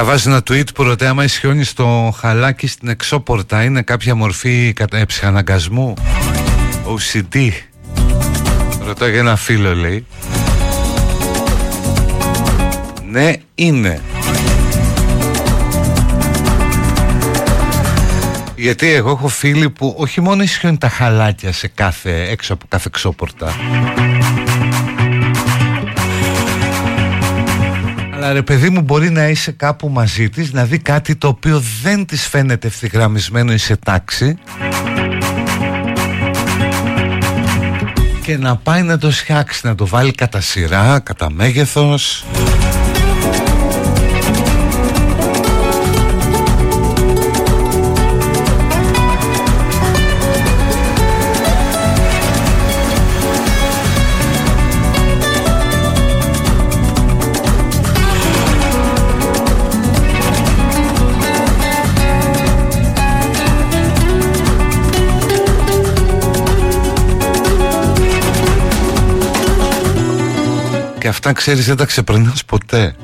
Διαβάζω ένα tweet που ρωτάει άμα ισιώνει στο χαλάκι στην εξώπορτα είναι κάποια μορφή κατα... ψυχαναγκασμού; OCD Ρωτάω για ένα φίλο λέει. Ναι είναι Γιατί εγώ έχω φίλοι που όχι μόνο ισχύουν τα χαλάκια σε κάθε, έξω από κάθε εξώπορτα Αλλά ρε παιδί μου μπορεί να είσαι κάπου μαζί της Να δει κάτι το οποίο δεν της φαίνεται ευθυγραμμισμένο ή σε τάξη. Και να πάει να το σιάξει Να το βάλει κατά σειρά, κατά μέγεθος και αυτά ξέρεις δεν τα ξεπερνάς ποτέ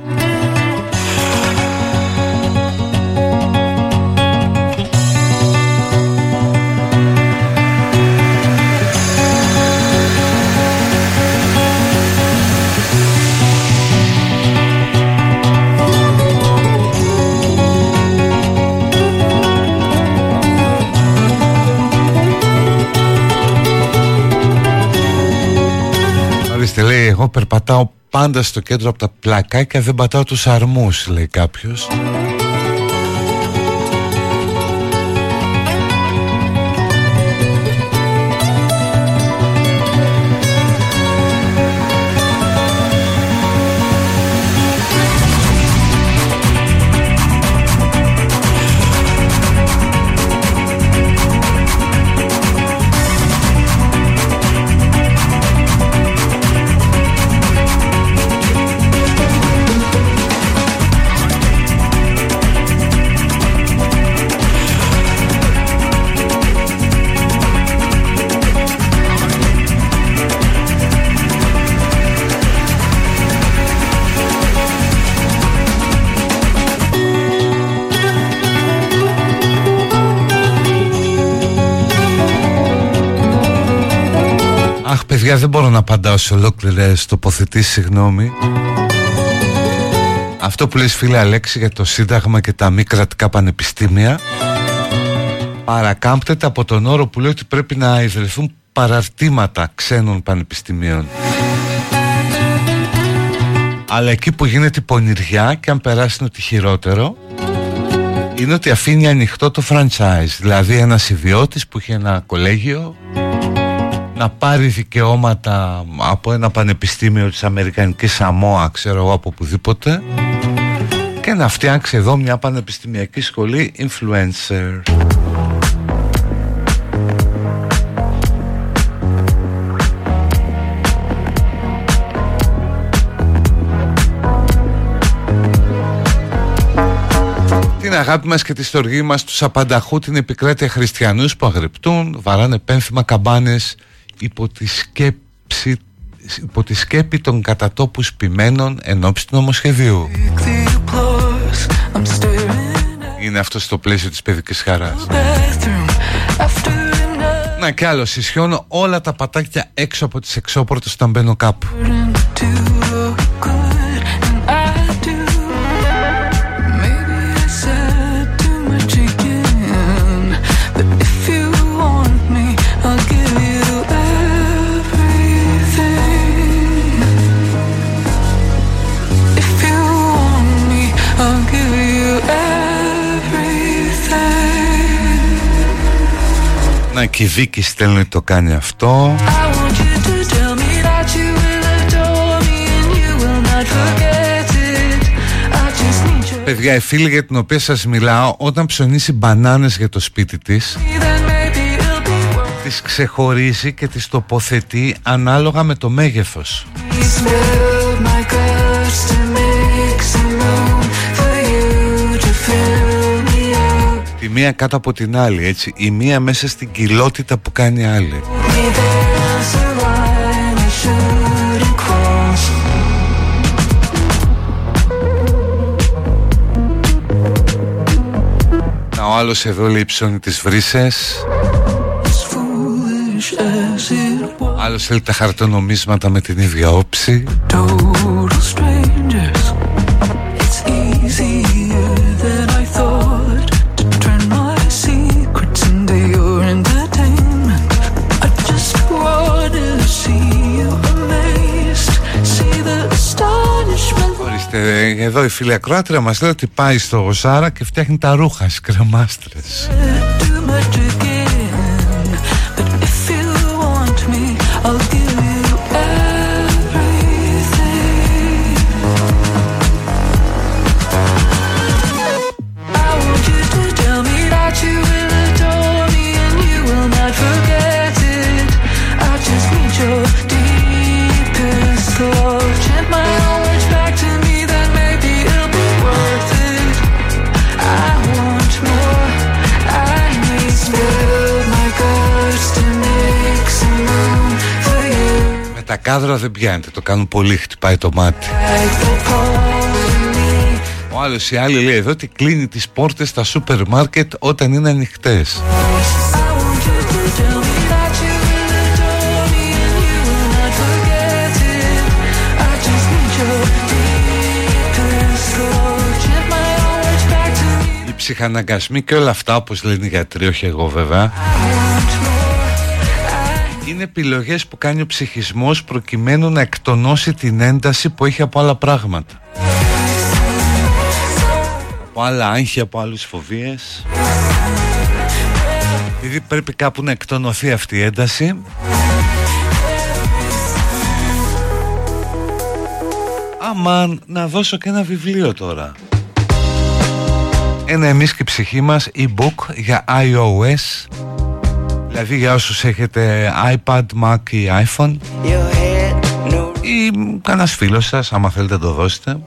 εγώ περπατάω πάντα στο κέντρο από τα πλακάκια δεν πατάω τους αρμούς λέει κάποιος παιδιά δεν μπορώ να απαντάω σε ολόκληρες τοποθετήσεις συγγνώμη. Αυτό που λες φίλε Αλέξη για το Σύνταγμα και τα μη κρατικά πανεπιστήμια παρακάμπτεται από τον όρο που λέει ότι πρέπει να ιδρυθούν παραρτήματα ξένων πανεπιστημίων. Αλλά εκεί που γίνεται η πονηριά και αν περάσει είναι ότι χειρότερο είναι ότι αφήνει ανοιχτό το franchise. Δηλαδή ένας ιδιώτης που έχει ένα κολέγιο να πάρει δικαιώματα από ένα πανεπιστήμιο της Αμερικανικής Σαμόα, ξέρω εγώ από οπουδήποτε και να φτιάξει εδώ μια πανεπιστημιακή σχολή influencer. την αγάπη μας και τη στοργή μας τους απανταχού την επικράτεια χριστιανούς που αγρυπτούν, βαράνε πένθυμα καμπάνες υπό τη σκέψη υπό τη σκέπη των κατατόπους ποιμένων ενώπιση του νομοσχεδίου. Είναι αυτό στο πλαίσιο της παιδικής χαράς. Να κι άλλο, συσιώνω όλα τα πατάκια έξω από τις εξώπορτες όταν μπαίνω κάπου. Να και η Βίκη στέλνει το κάνει αυτό. Παιδιά, η φίλη για την οποία σας μιλάω Όταν ψωνίσει μπανάνες για το σπίτι της Τις ξεχωρίζει και τις τοποθετεί Ανάλογα με το μέγεθος τη μία κάτω από την άλλη έτσι. Η μία μέσα στην κοιλότητα που κάνει άλλη. Ο άλλος εδώ λέει ψώνει τις βρύσες. Άλλος θέλει τα χαρτονομίσματα με την ίδια όψη εδώ η φίλη Ακροάτρια μας λέει ότι πάει στο Γοσάρα και φτιάχνει τα ρούχα στις κρεμάστρες κάδρα δεν πιάνεται, το κάνουν πολύ, χτυπάει το μάτι. Ο άλλος η άλλη λέει εδώ ότι κλείνει τις πόρτες στα σούπερ μάρκετ όταν είναι ανοιχτές. Οι ψυχαναγκασμοί και όλα αυτά όπως λένε οι γιατροί, όχι εγώ βέβαια είναι επιλογές που κάνει ο ψυχισμός προκειμένου να εκτονώσει την ένταση που έχει από άλλα πράγματα. Από άλλα άγχη, από άλλες φοβίες. Επειδή πρέπει κάπου να εκτονωθεί αυτή η ένταση. Αμάν, να δώσω και ένα βιβλίο τώρα. Ένα εμείς και η ψυχή μας e-book για iOS Δηλαδή για όσους έχετε iPad, Mac ή iPhone ή κανένας φίλος σας, άμα θέλετε να το δώσετε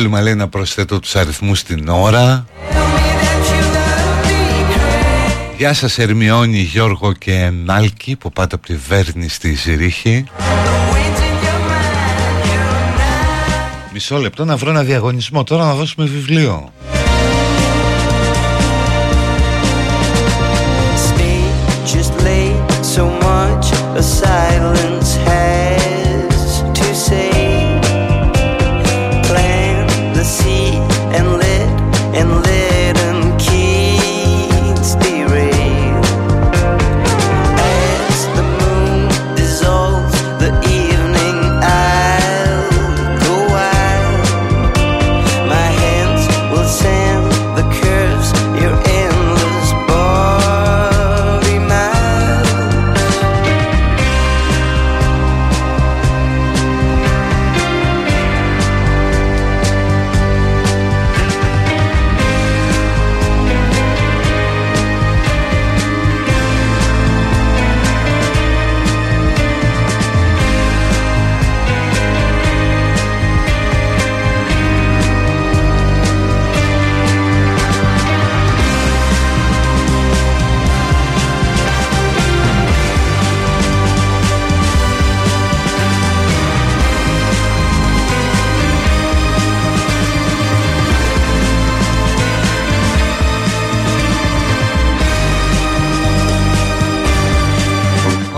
ένα κόλλημα λέει να προσθέτω τους αριθμούς στην ώρα. Γεια σας Ερμιόνι, Γιώργο και Νάλκη που πάτε από τη Βέρνη στη Ζηρίχη. Μισό λεπτό να βρω ένα διαγωνισμό. Τώρα να δώσουμε βιβλίο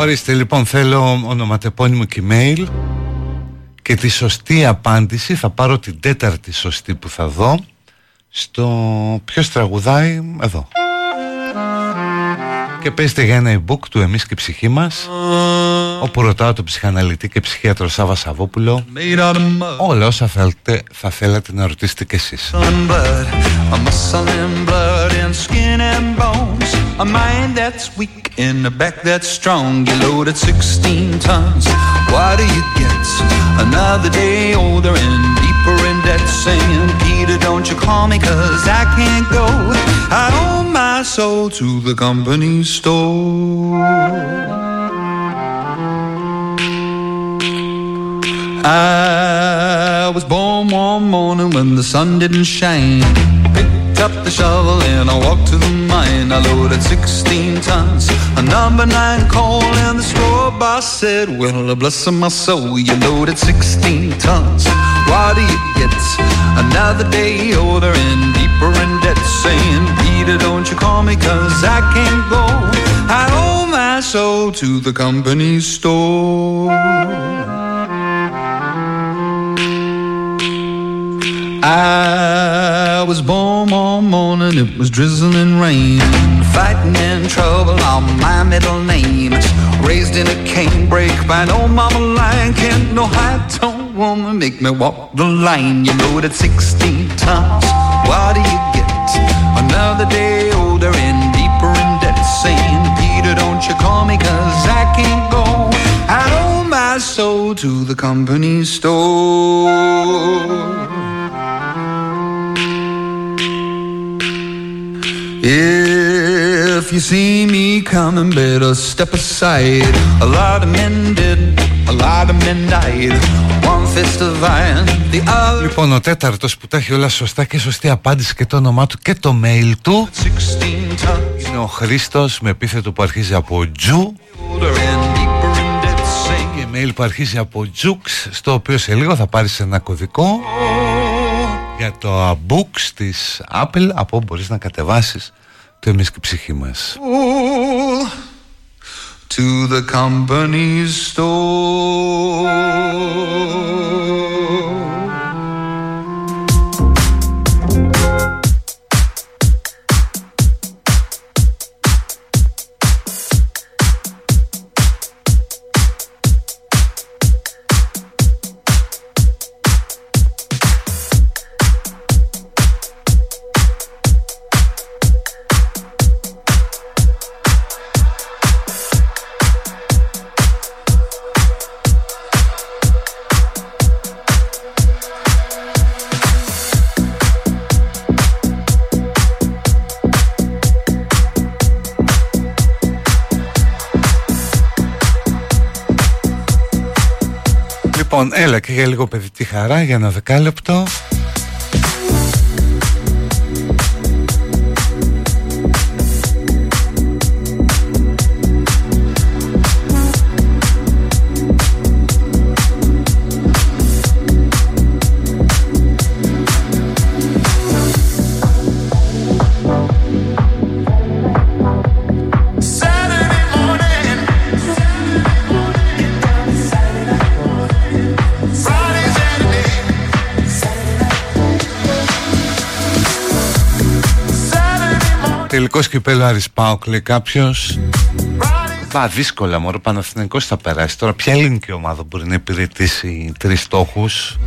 Ορίστε λοιπόν θέλω ονοματεπώνυμο και email και τη σωστή απάντηση. Θα πάρω την τέταρτη σωστή που θα δω στο ποιος τραγουδάει εδώ και παίζετε για ένα e-book του «Εμείς και η ψυχή μας» όπου ρωτάω τον ψυχαναλυτή και ψυχίατρο Σάβα Σαββόπουλο όλα όσα θέλετε, θα θέλατε να ρωτήσετε κι εσείς A mind that's weak in a back that's strong You loaded 16 tons What do you get? Another day older and deeper in debt Saying, Peter, don't you call me cause I can't go I owe soul to the company store I was born one morning when the sun didn't shine. Picked up the shovel and I walked to the mine. I loaded 16 tons, a number nine coal, and the store boss said, Well, bless my soul, you loaded 16 tons. What do you get? Another day older and deeper in debt, saying, Don't you call me, cause I can't go. I owe my soul to the company store. I was born one morning, it was drizzling rain. Fighting in trouble on my middle name. Raised in a canebrake by an old mama lion. Can't no high tone woman make me walk the line. You know that 16 tons. What do you? Another day older and deeper in debt. Saying, Peter, don't you call me, cause I can't go. I owe my soul to the company store. If you see me coming, better step aside. A lot of men did, a lot of men died. One fist of iron, the other. Λοιπόν, ο τέταρτος που τα έχει όλα σωστά και σωστή απάντηση και το όνομά του και το mail του είναι ο Χρήστος με επίθετο που αρχίζει από Τζου. Και mail που αρχίζει από Τζουξ, στο οποίο σε λίγο θα πάρεις ένα κωδικό για το books της Apple από όπου μπορείς να κατεβάσεις το εμείς και η ψυχή μας To the company store έλα και για λίγο παιδική χαρά για ένα δεκάλεπτο. Τελικό κυπέλος Άρης Πάοκ λέει κάποιος. Βα δύσκολα μωρό Παναθηναϊκός θα περάσει. Τώρα ποια ελληνική ομάδα μπορεί να υπηρετήσει τρεις στόχους;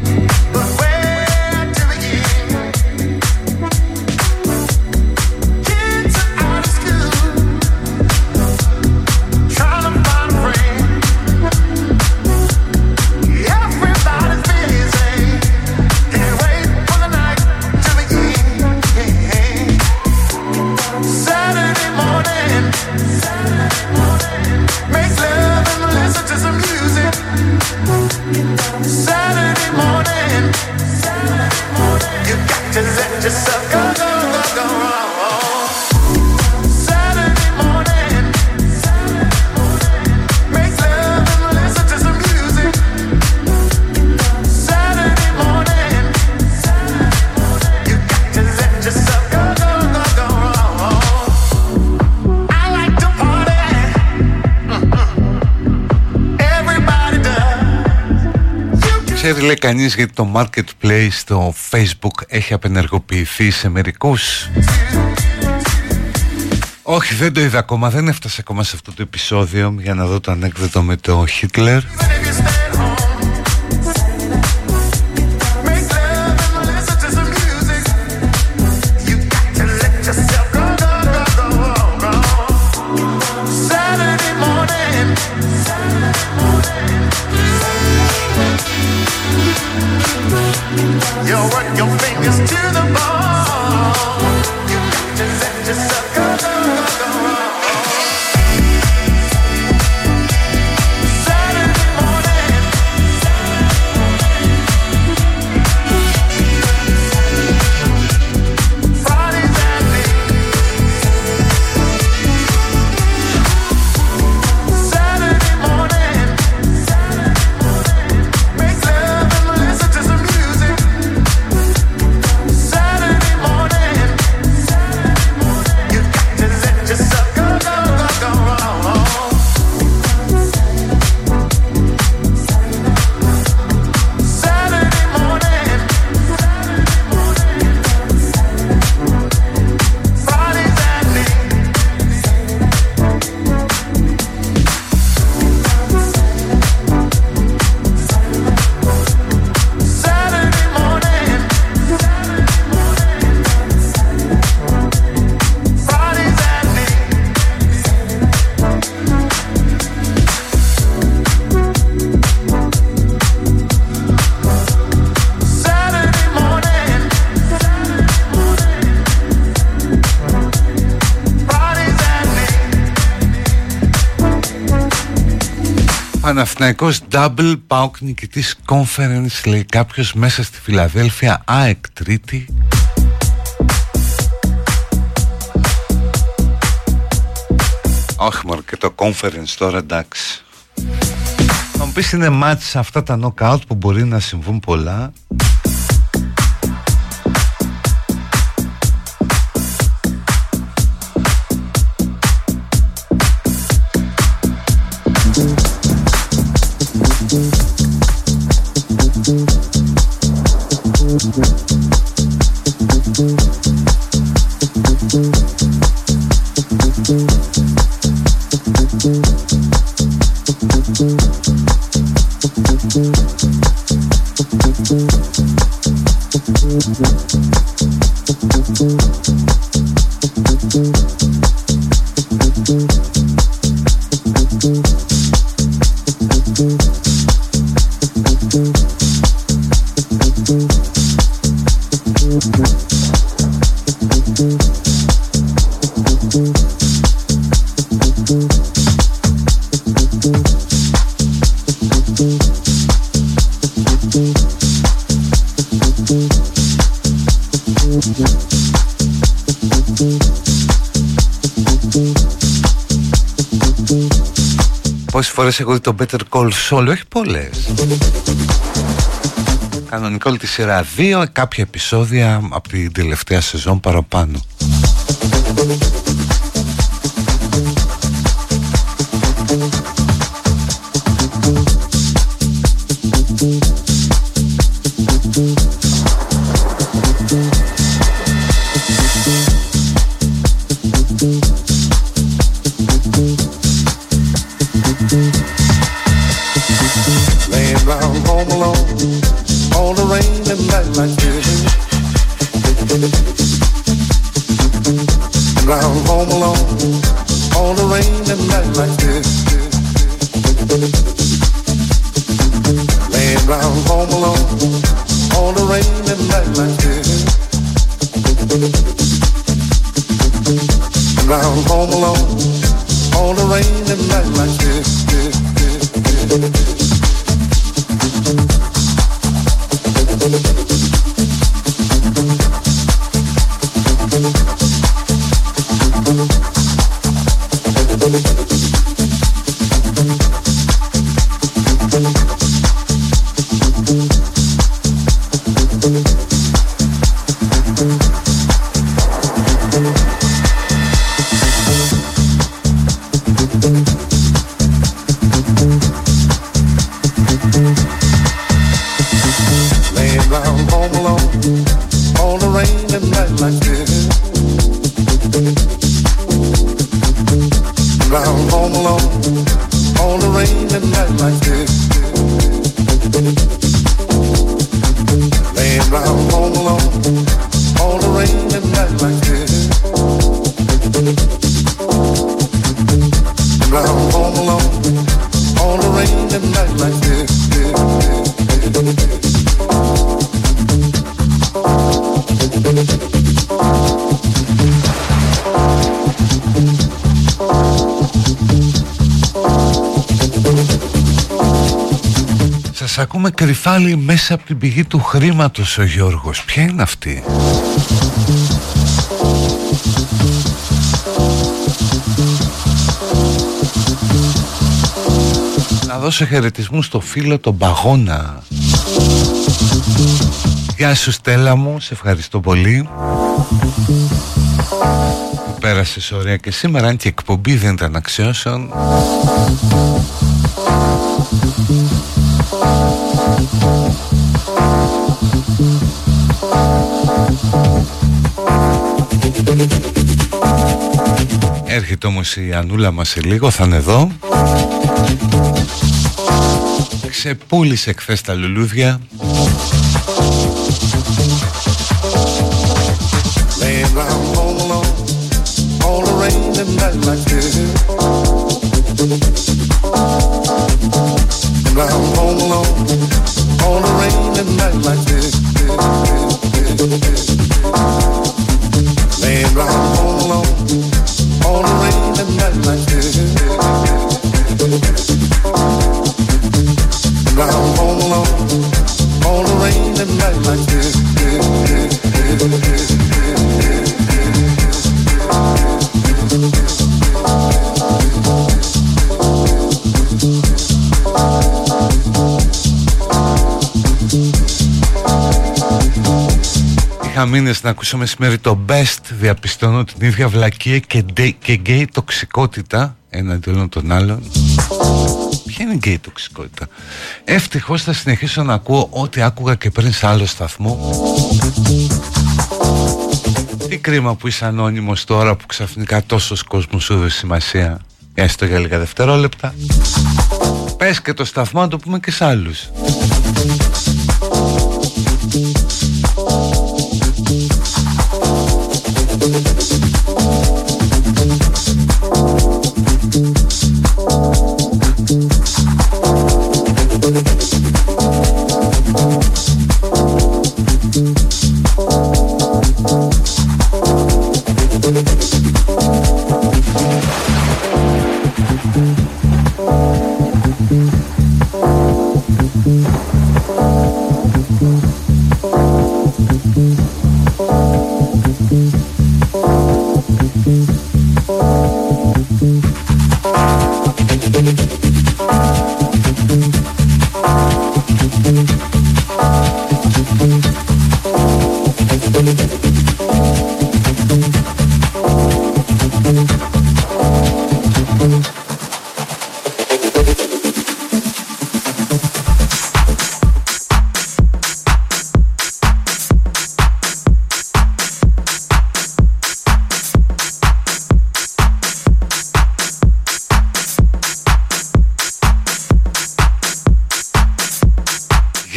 Λέει κανείς γιατί το marketplace στο facebook έχει απενεργοποιηθεί σε μερικούς; Όχι δεν το είδα ακόμα. Δεν έφτασε ακόμα σε αυτό το επεισόδιο για να δω το ανέκδοτο με το Hitler Παναθηναϊκός double pauk νικητής conference λέει κάποιος μέσα στη Φιλαδέλφια ΑΕΚ τρίτη. Όχι μόνο και το conference τώρα εντάξει. Θα μου πεις είναι μάτς αυτά τα knockout που μπορεί να συμβούν πολλά Φορές έχω δει το Better Call Saul, όχι πολλές. Κανονικό όλη τη σειρά 2, κάποια επεισόδια από την τελευταία σεζόν παραπάνω. All the rainy like this. Home alone on a rainy night like this. Home alone rainy night like this. Ακούμε κρυφάλι μέσα από την πηγή του χρήματος ο Γιώργος. Ποια είναι αυτή; Να δώσω χαιρετισμού στο φίλο τον Παγώνα. Γεια σου Στέλλα μου, σε ευχαριστώ πολύ. Πέρασες ωραία και σήμερα αν και εκπομπή δεν ήταν αξιώσεων Έρχεται όμως η Ανούλα μας σε λίγο, θα είναι εδώ. Ξεπούλησε χθες τα λουλούδια μήνες να ακούσω μεσημέρι το Best διαπιστώνω την ίδια βλακία και, και γκέι τοξικότητα έναντι όλων των άλλων. Ποια είναι η γκέι τοξικότητα; Ευτυχώς θα συνεχίσω να ακούω ό,τι άκουγα και πριν σε άλλο σταθμό. Τι κρίμα που είσαι ανώνυμος τώρα που ξαφνικά τόσος κόσμος σου δώσει σημασία. Έστω για λίγα δευτερόλεπτα. Πες και το σταθμό να το πούμε και σε άλλους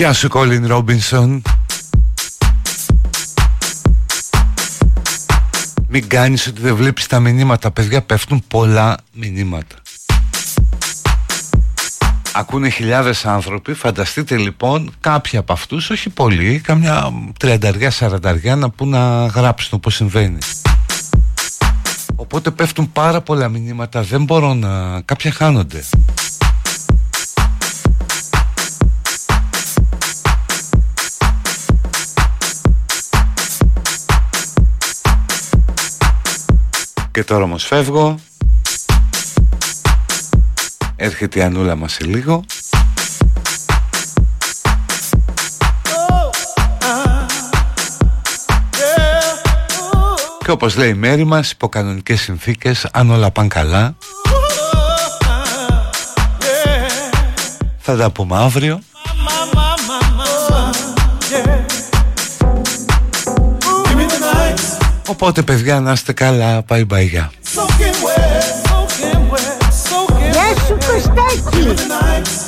Γεια σου Κόλιν Ρόμπινσον Μην κάνεις ότι δεν βλέπεις τα μηνύματα. Παιδιά πέφτουν πολλά μηνύματα. Ακούνε χιλιάδες άνθρωποι. Φανταστείτε λοιπόν κάποιοι από αυτούς Όχι πολλοί Καμιά τριανταριά σαρανταριά Να πούν να γράψουν όπως συμβαίνει. Οπότε πέφτουν πάρα πολλά μηνύματα. Δεν μπορώ να... Κάποια χάνονται Και τώρα όμως φεύγω. Έρχεται η Ανούλα μας σε λίγο. Και όπως λέει η μέρη μας Υπό κανονικές συνθήκες Αν όλα πάνε καλά Θα τα πούμε αύριο Οπότε παιδιά να είστε καλά. Bye bye Γεια. Σου Κωστάκη